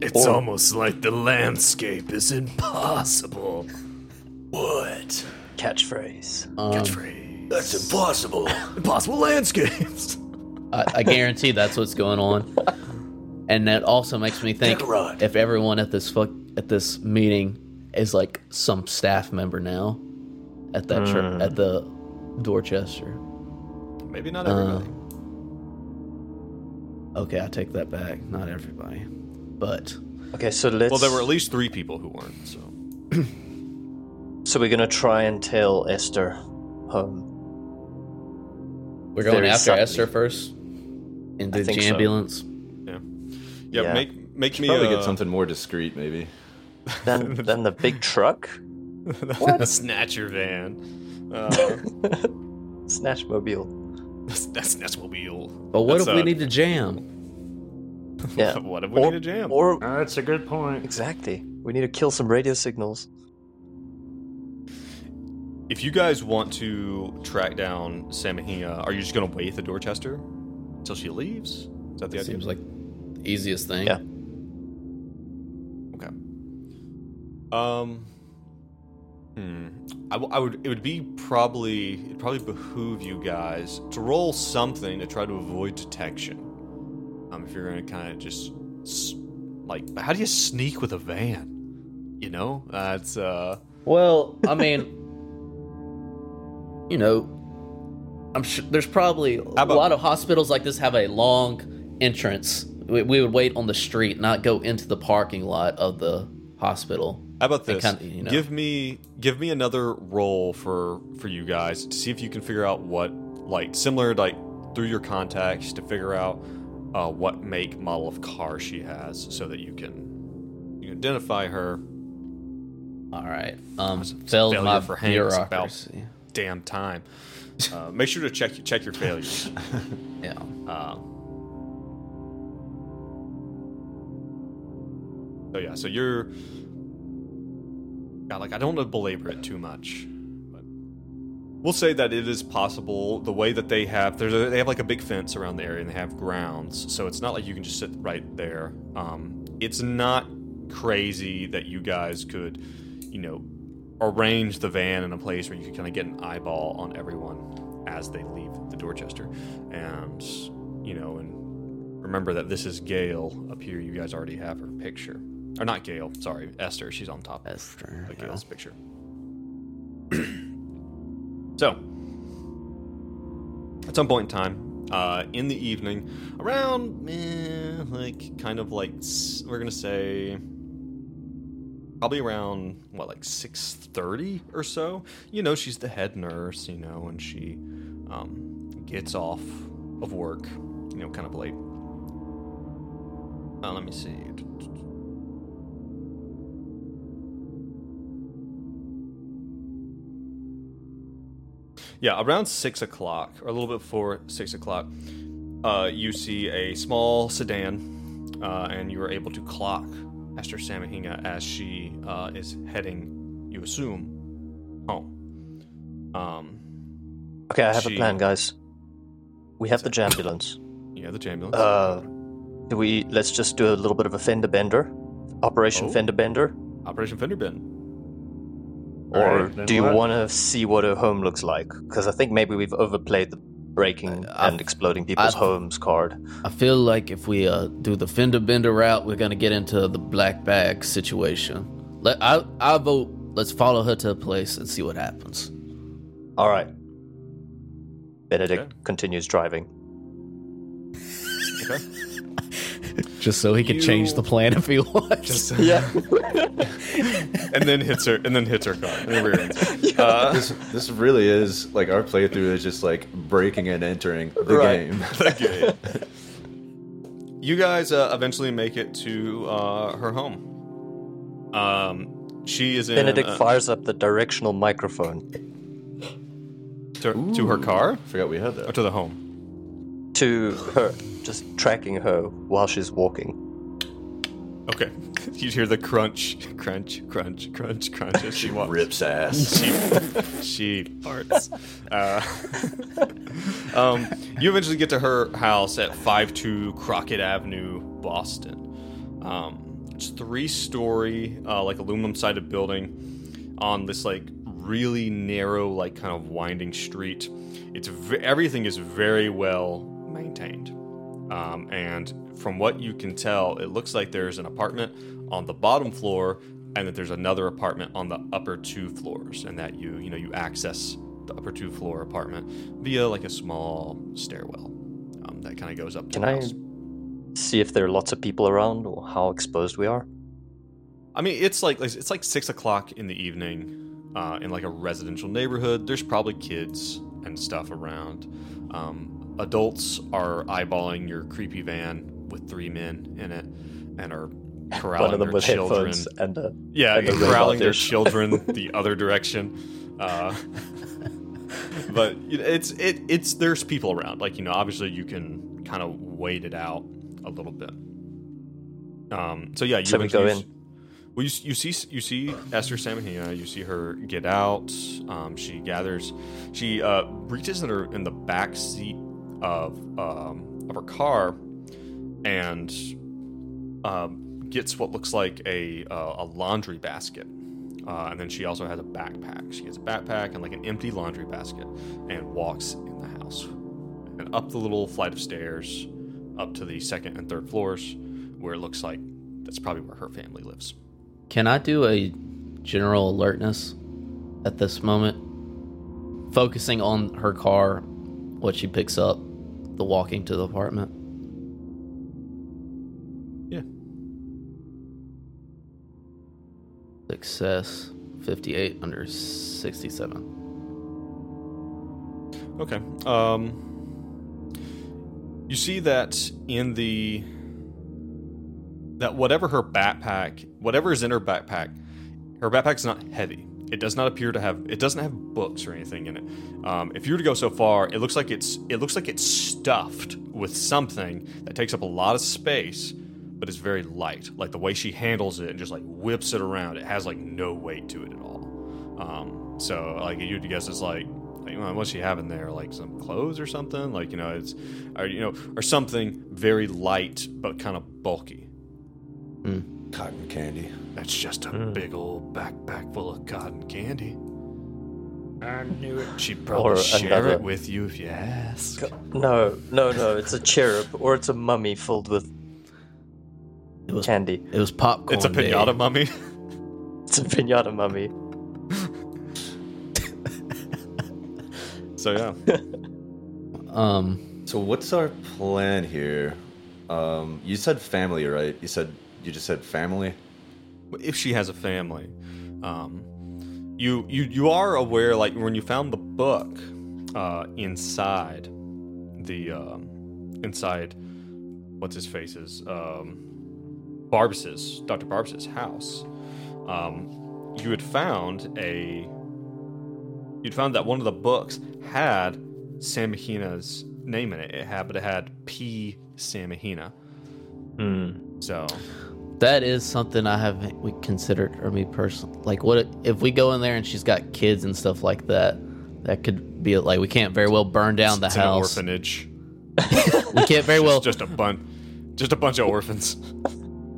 It's almost like the landscape is impossible. What? Catchphrase. Um, That's impossible. impossible landscapes. I, I guarantee that's what's going on. And that also makes me think if everyone at this fuck at this meeting is like some staff member now at that church hmm. at the Dorchester. Maybe not everybody. Um, okay, I take that back. Not everybody, but Okay, so let's. well, there were at least three people who weren't. So So we're gonna try and tell Esther home. we're going Very after subtly. Esther first in the think so. ambulance. yeah, yeah. Yeah. Make make me Probably uh, get something more discreet, maybe. Then, then the big truck, a snatcher van. Uh, Snatchmobile. that's that's that's. But what that's, if we uh, need to jam? Yeah. What if we or, need a jam? Or Uh, that's a good point. exactly, we need to kill some radio signals. If you guys want to track down Samahina, are you just going to wait at the Dorchester until she leaves? Is that the idea? Seems like the easiest thing. Yeah. Um. Hmm. I, w- I would. It would be probably. It'd probably behoove you guys to roll something to try to avoid detection. Um, if you're going to kind of just like, how do you sneak with a van? You know, that's uh. Well, I mean, you know, I'm sure there's probably a lot of hospitals like this have a long entrance. We, we would wait on the street, not go into the parking lot of the hospital. How about this? kinda, you know. Give me give me another roll for for you guys to see if you can figure out what like similar like through your contacts to figure out uh, what make model of car she has, so that you can you identify her. All right. Um, failed failure my for Hank. It's about- Damn time. Uh, make sure to check check your failures. Yeah. Uh, so yeah, so you're. Yeah, like I don't want to belabor it too much, but we'll say that it is possible. The way that they have, there's a, they have like a big fence around the area, and they have grounds, so it's not like you can just sit right there. Um, it's not crazy that you guys could, you know, arrange the van in a place where you could kind of get an eyeball on everyone as they leave the Dorchester, and you know, and remember that this is Gail up here. You guys already have her picture, or not Gail? Sorry, Esther. She's on top of Esther. of. Gail's picture. so, at some point in time, uh, in the evening, around eh, like kind of like we're gonna say probably around what like 6.30 or so you know she's the head nurse you know and she um, gets off of work you know kind of late uh, let me see yeah around six o'clock or a little bit before six o'clock uh, you see a small sedan uh, and you are able to clock Esther Samahina as she uh, is heading, you assume, home. Um, Okay, I have She- a plan, guys. We have the jambulance. yeah, the ambulance. Uh, do we? Let's just do a little bit of a fender bender, Operation Oh. Fender Bender. Operation Fender Bin. Or Alright, then do you want to see what a home looks like? Because I think maybe we've overplayed the breaking I- and exploding people's I've- homes card. I feel like if we uh, do the fender bender route, we're gonna get into the black bag situation. Let I I vote. Let's follow her to a place and see what happens. All right. Benedict Okay. continues driving. Okay. Just so he can change the plan if he wants. Yeah. and then hits her, and then hits her car. in the rear end. Uh, This this really is like our playthrough is just like breaking and entering the Right. game. okay. You guys uh, eventually make it to uh, her home. Um, she is in Benedict uh, fires up the directional microphone to, to her car I Forgot we had or that. to the home. To her, just tracking her while she's walking. Okay. You hear the crunch, crunch, crunch, crunch, crunch as she walks. Rips ass. She, she farts. Uh, um, you eventually get to her house at 52 Crockett Avenue, Boston. Um, it's three story, uh, like aluminum sided building on this like really narrow, like kind of winding street. It's v- everything is very well maintained. Um, and from what you can tell, it looks like there's an apartment on the bottom floor, and that there's another apartment on the upper two floors, and that you you know you access the upper two floor apartment via like a small stairwell um, that kind of goes up to Can the I house. see if there are lots of people around or how exposed we are? I mean, it's like it's like six o'clock in the evening uh, in like a residential neighborhood. There's probably kids and stuff around. Um, adults are eyeballing your creepy van with three men in it and are corralling One of them their with children. and a Yeah, and corralling their children the other direction. Uh, but it's it it's there's people around. Like you know, obviously you can kind of wait it out a little bit. Um. So yeah, you So we go eventually- in. Well, you, you see you see Esther Samahina. You see her get out. Um, she gathers. She uh, reaches in her in the back seat of um, of her car and um, gets what looks like a uh, a laundry basket. Uh, and then she also has a backpack. She has a backpack and like an empty laundry basket, and walks in the house and up the little flight of stairs, up to the second and third floors, where it looks like that's probably where her family lives. Can I do a general alertness at this moment? Focusing on her car, what she picks up, the walking to the apartment. Yeah. Success 58 under 67. Okay. Um, you see that in the that whatever her backpack, whatever is in her backpack, her backpack's not heavy. It does not appear to have. It doesn't have books or anything in it. Um, if you were to go so far, it looks like it's. It looks like it's stuffed with something that takes up a lot of space, but it's very light. Like the way she handles it and just like whips it around, it has like no weight to it at all. Um, so like you'd guess it's like, what's she having there? Like some clothes or something? Like you know, it's or you know, or something very light but kind of bulky. Cotton candy. That's just a big old backpack full of cotton candy. I knew it. She'd probably Or share another- it with you if you ask. No, no, no. It's a cherub or it's a mummy filled with It was candy. it was popcorn. It's a day. pinata mummy. It's a pinata mummy. so yeah. Um, So what's our plan here? Um, you said family, right? You said you just said family. if she has a family. Um, you you you are aware, like when you found the book uh, inside the um, inside what's his face's um, Barbas's Dr. Barbas's house. Um, you had found a you'd found that one of the books had Samahina's name in it. It had, but it had P. Samahina. Hmm. So that is something I have we considered, or me personally. Like, what if we go in there and she's got kids and stuff like that? That could be like we can't very well burn down the it's an house. orphanage. We can't very well. just a bunch, just a bunch of orphans.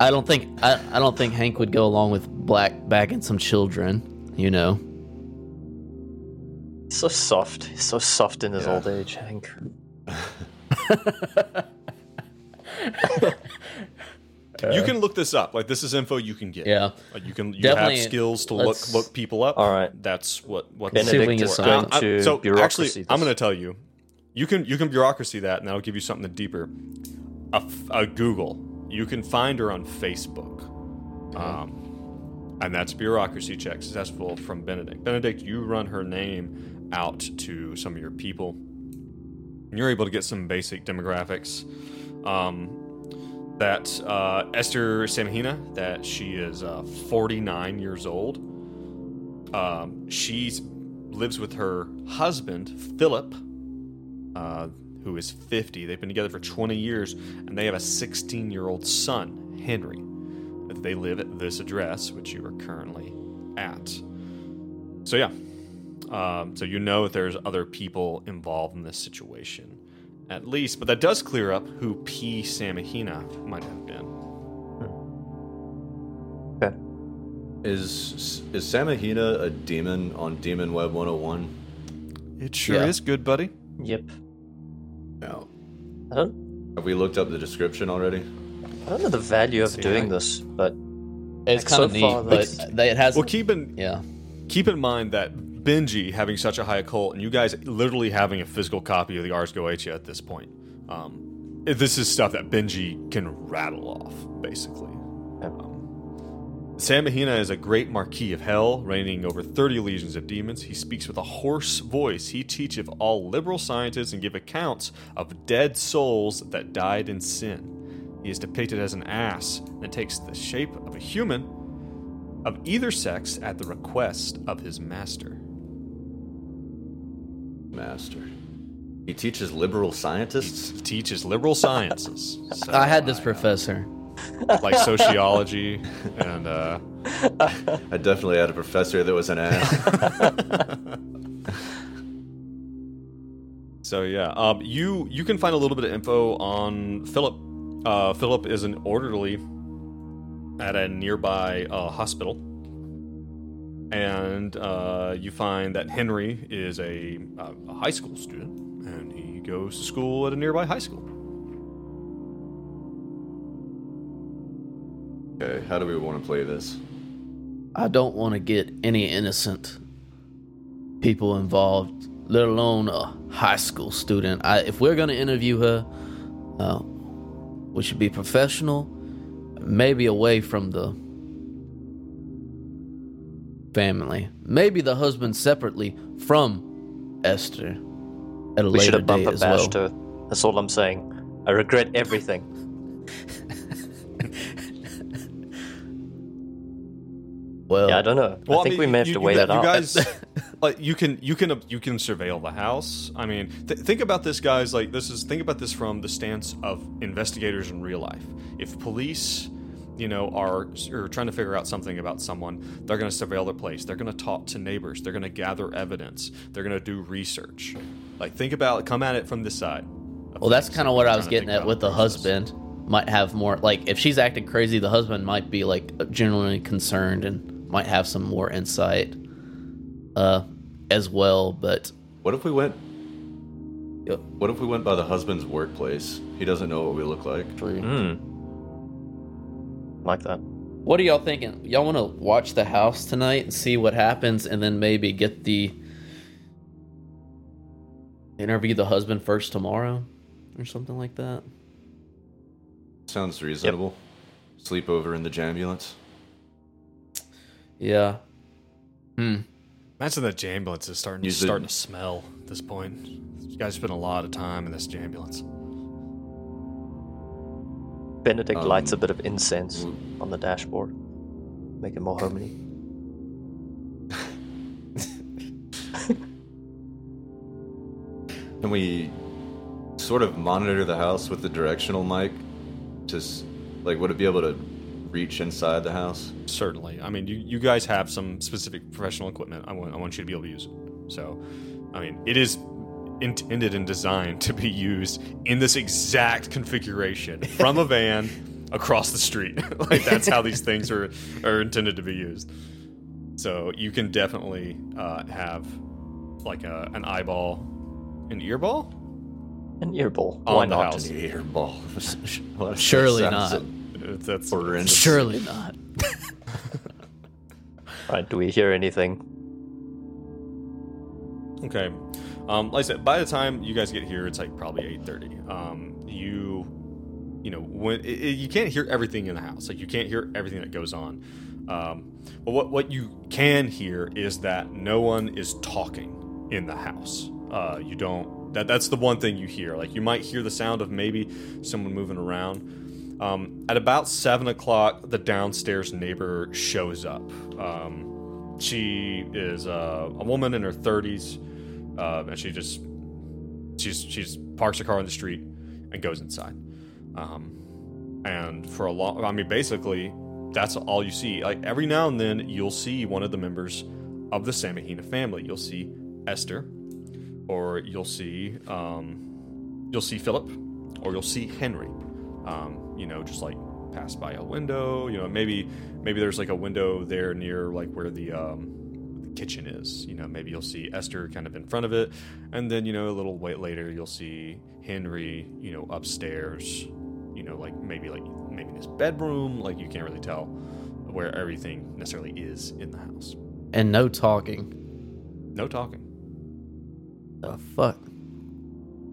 I don't think I, I don't think Hank would go along with black bagging some children. You know. He's so soft. He's so soft in his Yeah. old age, Hank. you can look this up. Like this is info you can get. Yeah. Like you can you Definitely, have skills to look look people up. All right. That's what what See if we Benedict can is get going some- I- to so bureaucracy. actually, I'm going to tell you. You can you can bureaucracy that, and that'll give you something deeper. A Google. You can find her on Facebook. Um, and that's bureaucracy check successful from Benedict. Benedict, you run her name out to some of your people. And you're able to get some basic demographics. Um, that uh, Esther Samahina, that she is uh, 49 years old. Um, she lives with her husband, Philip, uh, who is 50. They've been together for 20 years, and they have a 16 year old son, Henry. they live at this address, which you are currently at. So yeah, um, so you know that there's other people involved in this situation, at least. But that does clear up who P. Samahina might have been. Hmm. Okay. Is is Samahina a demon on Demon Web 101? It sure Yeah. is good, buddy. Yep. No. I don't. Have we looked up the description already? I don't know the value of See, doing I- this, but It's Like, kind of so neat, far, but they, it has. Well, keep in yeah, keep in mind that Benji having such a high occult, and you guys literally having a physical copy of the Ars Goetia at this point. Um, this is stuff that Benji can rattle off, basically. Um, Samahina is a great marquis of hell, reigning over 30 legions of demons. He speaks with a hoarse voice. He teacheth all liberal scientists and give accounts of dead souls that died in sin. He is depicted as an ass and takes the shape of a human of either sex at the request of his master. Master. He teaches liberal scientists? He teaches liberal sciences. So I had this I, uh, professor. like sociology and uh, I definitely had a professor that was an ass. so yeah. Um, you you can find a little bit of info on Philip. Uh, Philip is an orderly at a nearby uh, hospital, and uh, you find that Henry is a, uh, a high school student, and he goes to school at a nearby high school. okay, how do we want to play this? I don't want to get any innocent people involved, let alone a high school student. I, if we're going to interview her, uh, we should be professional, maybe away from the family. Maybe the husband separately from Esther at a we should later have bumper date as well. bashed her. That's all I'm saying. I regret everything. Well, Yeah, I don't know. I think we may have you- to you that gu- you out. guys, like you can you can you can surveil the house. I mean, th- think about this, guys. Like this is think about this from the stance of investigators in real life. If police, you know, are, are trying to figure out something about someone, they're going to surveil their place. They're going to talk to neighbors. They're going to gather evidence. They're going to do research. Like think about come at it from this side. Well, that's kind of what I was getting at with the process. husband. Might have more like if she's acting crazy, the husband might be like genuinely concerned and might have some more insight, uh, as well. But What if we went Yep. What if we went by the husband's workplace? He doesn't know what we look like. Hmm. Like that. what are y'all thinking? Y'all want to watch the house tonight and see what happens, and then maybe get the interview the husband first tomorrow, or something like that. Sounds reasonable. Sleep over in the jambulance. Yeah. Hmm. Imagine that jambulance is starting Use the- starting to smell at this point. You guys spend a lot of time in this jambulance. Benedict Um, lights a bit of incense w- on the dashboard. Make it more homely. Can we sort of monitor the house with the directional mic? Just like would it be able to reach inside the house? Certainly. I mean, you, you guys have some specific professional equipment. I want, I want you to be able to use it. So, I mean, it is intended and designed to be used in this exact configuration from a van across the street. like that's how these things are are intended to be used. So you can definitely uh, have like a, an eyeball, an earball. An earball. On Why the not? house. Airball. What? Surely That not. sounds Uh, That's Horrendous. Surely not. Right, do we hear anything? Okay. Um, like I said, by the time you guys get here, it's like probably eight thirty. Um, you, you know, when it, it, you can't hear everything in the house, like you can't hear everything that goes on. Um, but what what you can hear is that no one is talking in the house. Uh, you don't. That that's the one thing you hear. Like you might hear the sound of maybe someone moving around. Um, at about seven o'clock, the downstairs neighbor shows up. Um, she is uh, a woman in her 30s. Uh, and she just she's she's parks her car on the street and goes inside. Um, and for a long, I mean, basically, that's all you see. Like every now and then, you'll see one of the members of the Samahina family. You'll see Esther, or you'll see um, you'll see Philip, or you'll see Henry. Um, you know, just like pass by a window. You know, maybe maybe there's like a window there near like where the um, kitchen is. You know, maybe you'll see Esther kind of in front of it, and then you know a little wait later you'll see Henry. You know, upstairs. You know, like maybe like maybe in his bedroom. Like you can't really tell where everything necessarily is in the house. And no talking. No talking. The fuck?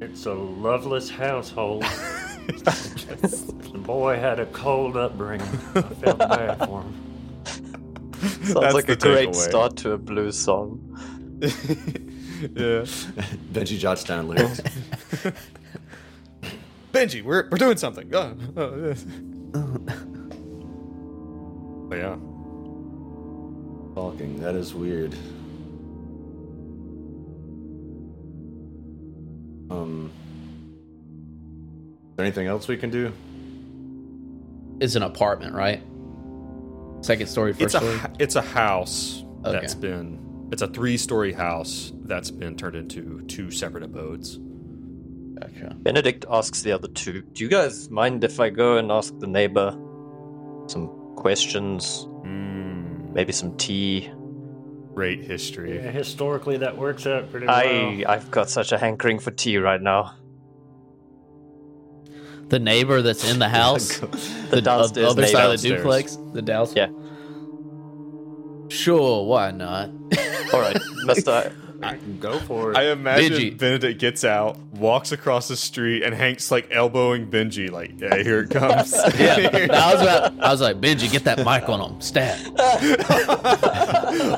It's a loveless household. the boy had a cold upbringing. I felt bad for him. Sounds That's like a great takeaway. start to a blues song. yeah. Benji jots down lyrics. Benji, we're, we're doing something. Uh, uh, yes. but yeah. Talking. That is weird. Um. Is there anything else we can do? It's an apartment, right? Second story, first It's a story. it's a house Okay. that's been it's a three story house that's been turned into two separate abodes. Gotcha. Benedict asks the other two, Do you guys mind if I go and ask the neighbor some questions? Mm, Maybe some tea? great history. Yeah, historically, that works out pretty well. I I've got such a hankering for tea right now. The neighbor that's in the house, The the, downstairs other neighbor. side of the duplex, the downstairs. Yeah. Sure, why not? All right, Mister. Go for it. I imagine Benji. Benedict gets out, walks across the street, and Hank's like elbowing Benji, like, "Yeah, here it comes." yeah, I was about, I was like, Benji, get that mic on him, stat. I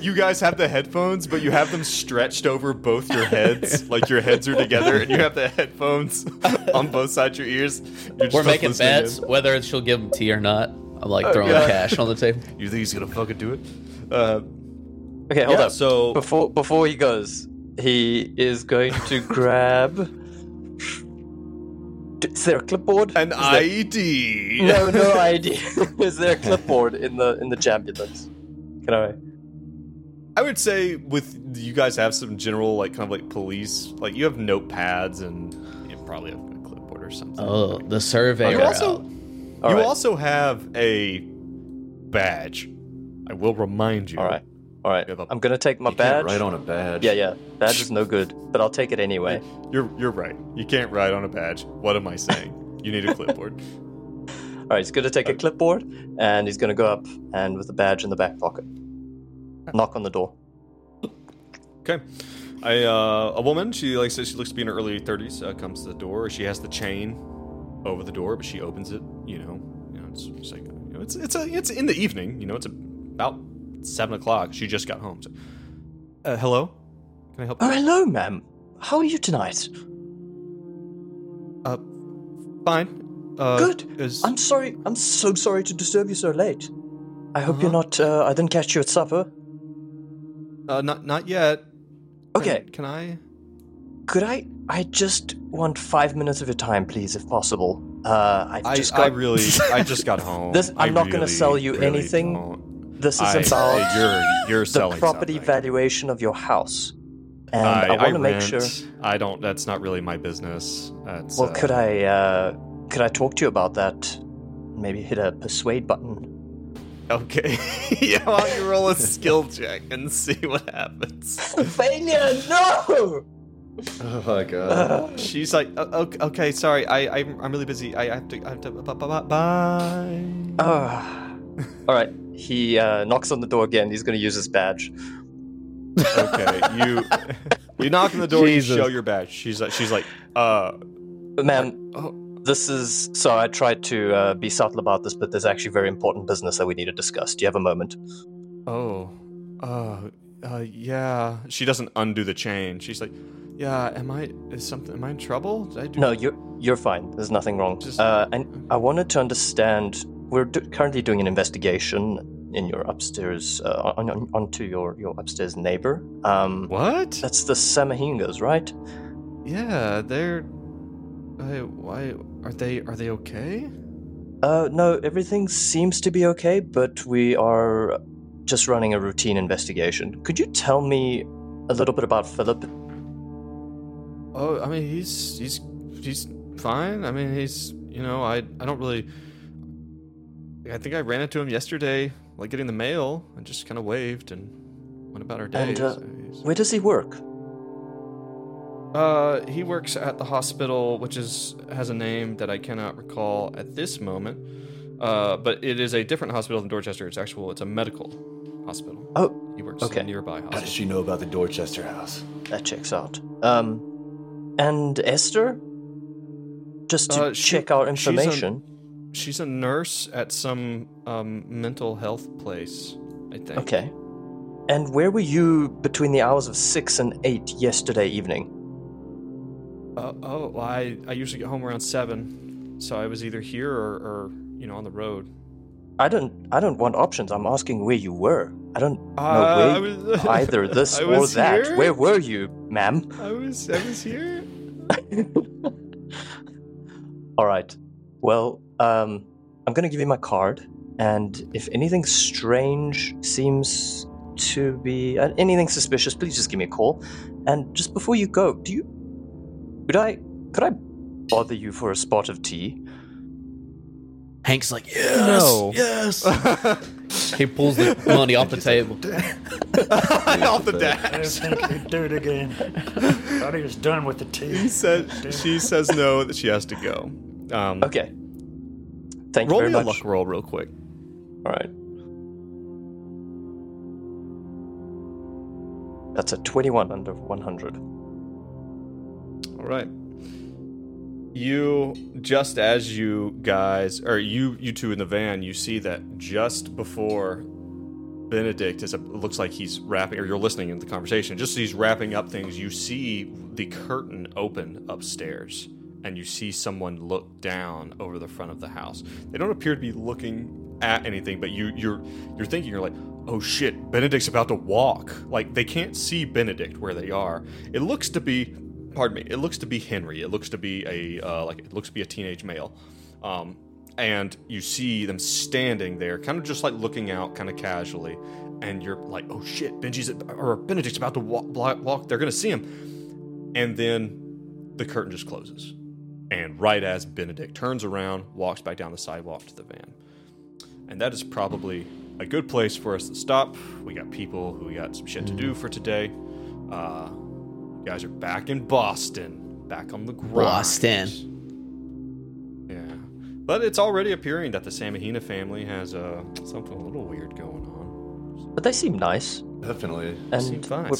You you guys have the headphones, but you have them stretched over both your heads, like your heads are together, and you have the headphones on both sides of your ears. You're We're making bets in. whether she'll give him tea or not. I'm like throwing God. cash on the table. You think he's gonna fucking do it? Uh, Okay, hold yeah. up. So Before before he goes, he is going to grab. Is there a clipboard? an Is there- ID. No, no idea. is there a clipboard in the in the jambulance? Can I? I would say with you guys have some general like kind of like police, like you have notepads and you probably have a clipboard or something. Oh, the survey. You also All you right. also have a badge. I will remind you. All right, all right. The- I'm gonna take my You can't badge. write on a badge. Yeah, yeah. Badge is no good, but I'll take it anyway. You're you're right. You can't write on a badge. What am I saying? You need a clipboard. All right, he's gonna take a clipboard and he's gonna go up and with the badge in the back pocket, knock on the door. Okay. I, uh, a woman, she like says she looks to be in her early 30s, uh, comes to the door. She has the chain over the door, but she opens it. You know, you know, it's, it's like you know, it's it's a it's in the evening. You know, it's about seven o'clock. She just got home. So, uh, hello, can I help? Oh, you? hello, ma'am. How are you tonight? Uh, fine. Uh, Good. Is, I'm sorry. I'm so sorry to disturb you so late. I hope you're Uh-huh. not. Uh, I didn't catch you at supper. uh, not not yet. Okay. Can, can I? Could I? I just want five minutes of your time, please, if possible. Uh, I, just I got. really I just got home. This- I I'm not gonna sell you really anything. don't. This is I- about you're you're the selling property something. valuation of your house, and I, I, want to make sure. I don't. That's not really my business. That's, Well, uh, could I? Uh, could I talk to you about that? Maybe hit a persuade button. Okay. yeah, why don't you roll a skill check and see what happens? Failure! No! Oh my god. She's like, "O- okay, okay, sorry, I, I'm, I'm really busy. I have to, I have to, bye, bye, bye. Ah. All right. He uh, knocks on the door again. He's going to use his badge. okay, you, you knock on the door. Jesus. You show your badge. She's like, she's like, uh, But ma'am, oh, this is. So I tried to uh, be subtle about this, but there's actually very important business that we need to discuss. Do you have a moment? oh, uh, uh, yeah. She doesn't undo the chain. She's like, yeah. Am I? Is something? Am I in trouble? Did I do? No, you're you're fine. There's nothing wrong. Just- Uh, and I wanted to understand. We're do- currently doing an investigation in your upstairs, uh, on, on, onto your your upstairs neighbor. Um, What? That's the Samahinas, right? Yeah, they're. I, why are they? Are they okay? Uh, no, everything seems to be okay, but we are just running a routine investigation. Could you tell me a little bit about Philip? Oh, I mean, he's he's he's fine. I mean, he's you know, I I don't really. I think I ran into him yesterday, like getting the mail, and just kind of waved and went about our day. And, uh, so Where does he work? Uh, he works at the hospital, which is has a name that I cannot recall at this moment. Uh, but it is a different hospital than Dorchester. It's actual. It's a medical hospital. Oh, He works Okay. in a nearby How does hospital. she know about the Dorchester house? that checks out. Um, and Esther? Just to Uh, she- check our she's a- information. She's a nurse at some um, mental health place. I think. Okay. And where were you between the hours of 6 and 8 yesterday evening? Uh, oh, well, I I usually get home around seven, so I was either here or, or you know on the road. I don't I don't want options. I'm asking where you were. I don't know Uh, where I was- either this I or that. here. Where were you, ma'am? I was I was here. All right. Well, um, I'm going to give you my card, and if anything strange seems to be uh, anything suspicious, please just give me a call. And just before you go, do you could I could I bother you for a spot of tea? Hank's like, yes, No. yes. he pulls the money off the table. Off the I dash. think he'd do it again. Thought he was done with the tea. He said she says no that she has to go. Um, Okay. Thank Roll you me very a luck roll real quick. All right. That's a 21 under 100. All right. You just as you guys or you you two in the van, you see that just before Benedict is it looks like he's wrapping or you're listening in the conversation. Just as he's wrapping up things, you see the curtain open upstairs and you see someone look down over the front of the house. They don't appear to be looking at anything, but you you're you're thinking you're like, "Oh shit, Benedict's about to walk." Like they can't see Benedict where they are. It looks to be pardon me, it looks to be Henry. It looks to be a uh, like it looks to be a teenage male. Um and you see them standing there, kind of just like looking out, kind of casually, and you're like, "Oh shit, Benji's or Benedict's about to walk. walk. They're gonna see him," and then the curtain just closes. And right as Benedict turns around, walks back down the sidewalk to the van. And that is probably a good place for us to stop. We got people who we got some shit to do for today. Uh, you guys are back in Boston, back on the grind. Boston. Yeah. But it's already appearing that the Samahina family has uh, something a little weird going on. But they seem nice, Definitely. Seem and fine. we're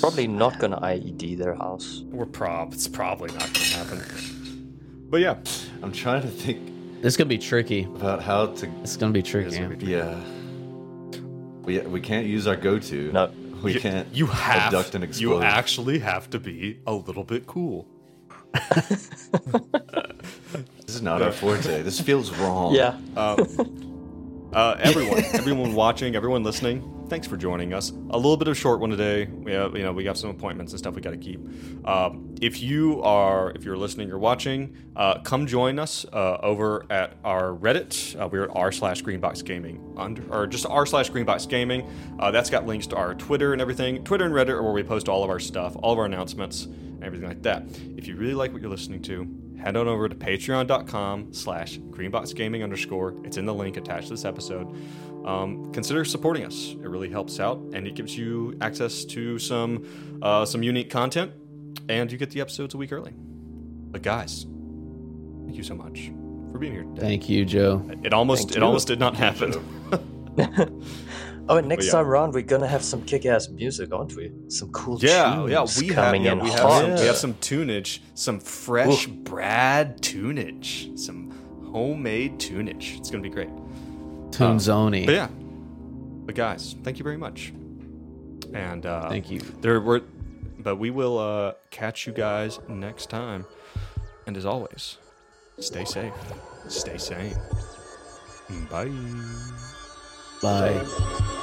probably not going to IED their house. We're prob. It's probably not going to happen. But yeah, I'm trying to think This is gonna be tricky. about how to. It's gonna be tricky. gonna be Yeah. We we can't use our go-to. No. We you, can't. You have. abduct and you actually have to be a little bit cool. This is not our forte. This feels wrong. Yeah. Uh, everyone, everyone watching, everyone listening, thanks for joining us. A little bit of short one today. We have, you know, we got some appointments and stuff we got to keep. Um, if you are, if you're listening or watching, uh, come join us uh, over at our Reddit. Uh, we're at r slash Greenbox Gaming under, or just r slash Greenbox Gaming. Uh, that's got links to our Twitter and everything. Twitter and Reddit are where we post all of our stuff, all of our announcements, and everything like that. If you really like what you're listening to, head on over to patreon.com slash greenboxgaming underscore it's in the link attached to this episode um, consider supporting us it really helps out and it gives you access to some uh, some unique content and you get the episodes a week early but guys thank you so much for being here today Thank you, Joe. it almost Thank it you. almost did not happen Oh, and next yeah. time around, we're gonna have some kick-ass music, aren't we? Some cool yeah tunes yeah we have, coming yeah, in we have hot. some we have some tunage some fresh brad tunage some homemade tunage it's gonna be great Tunzoni. But yeah. But guys, thank you very much. And uh Thank you. There were but we will uh catch you guys next time. And as always, stay safe. Stay sane. Bye. Bye.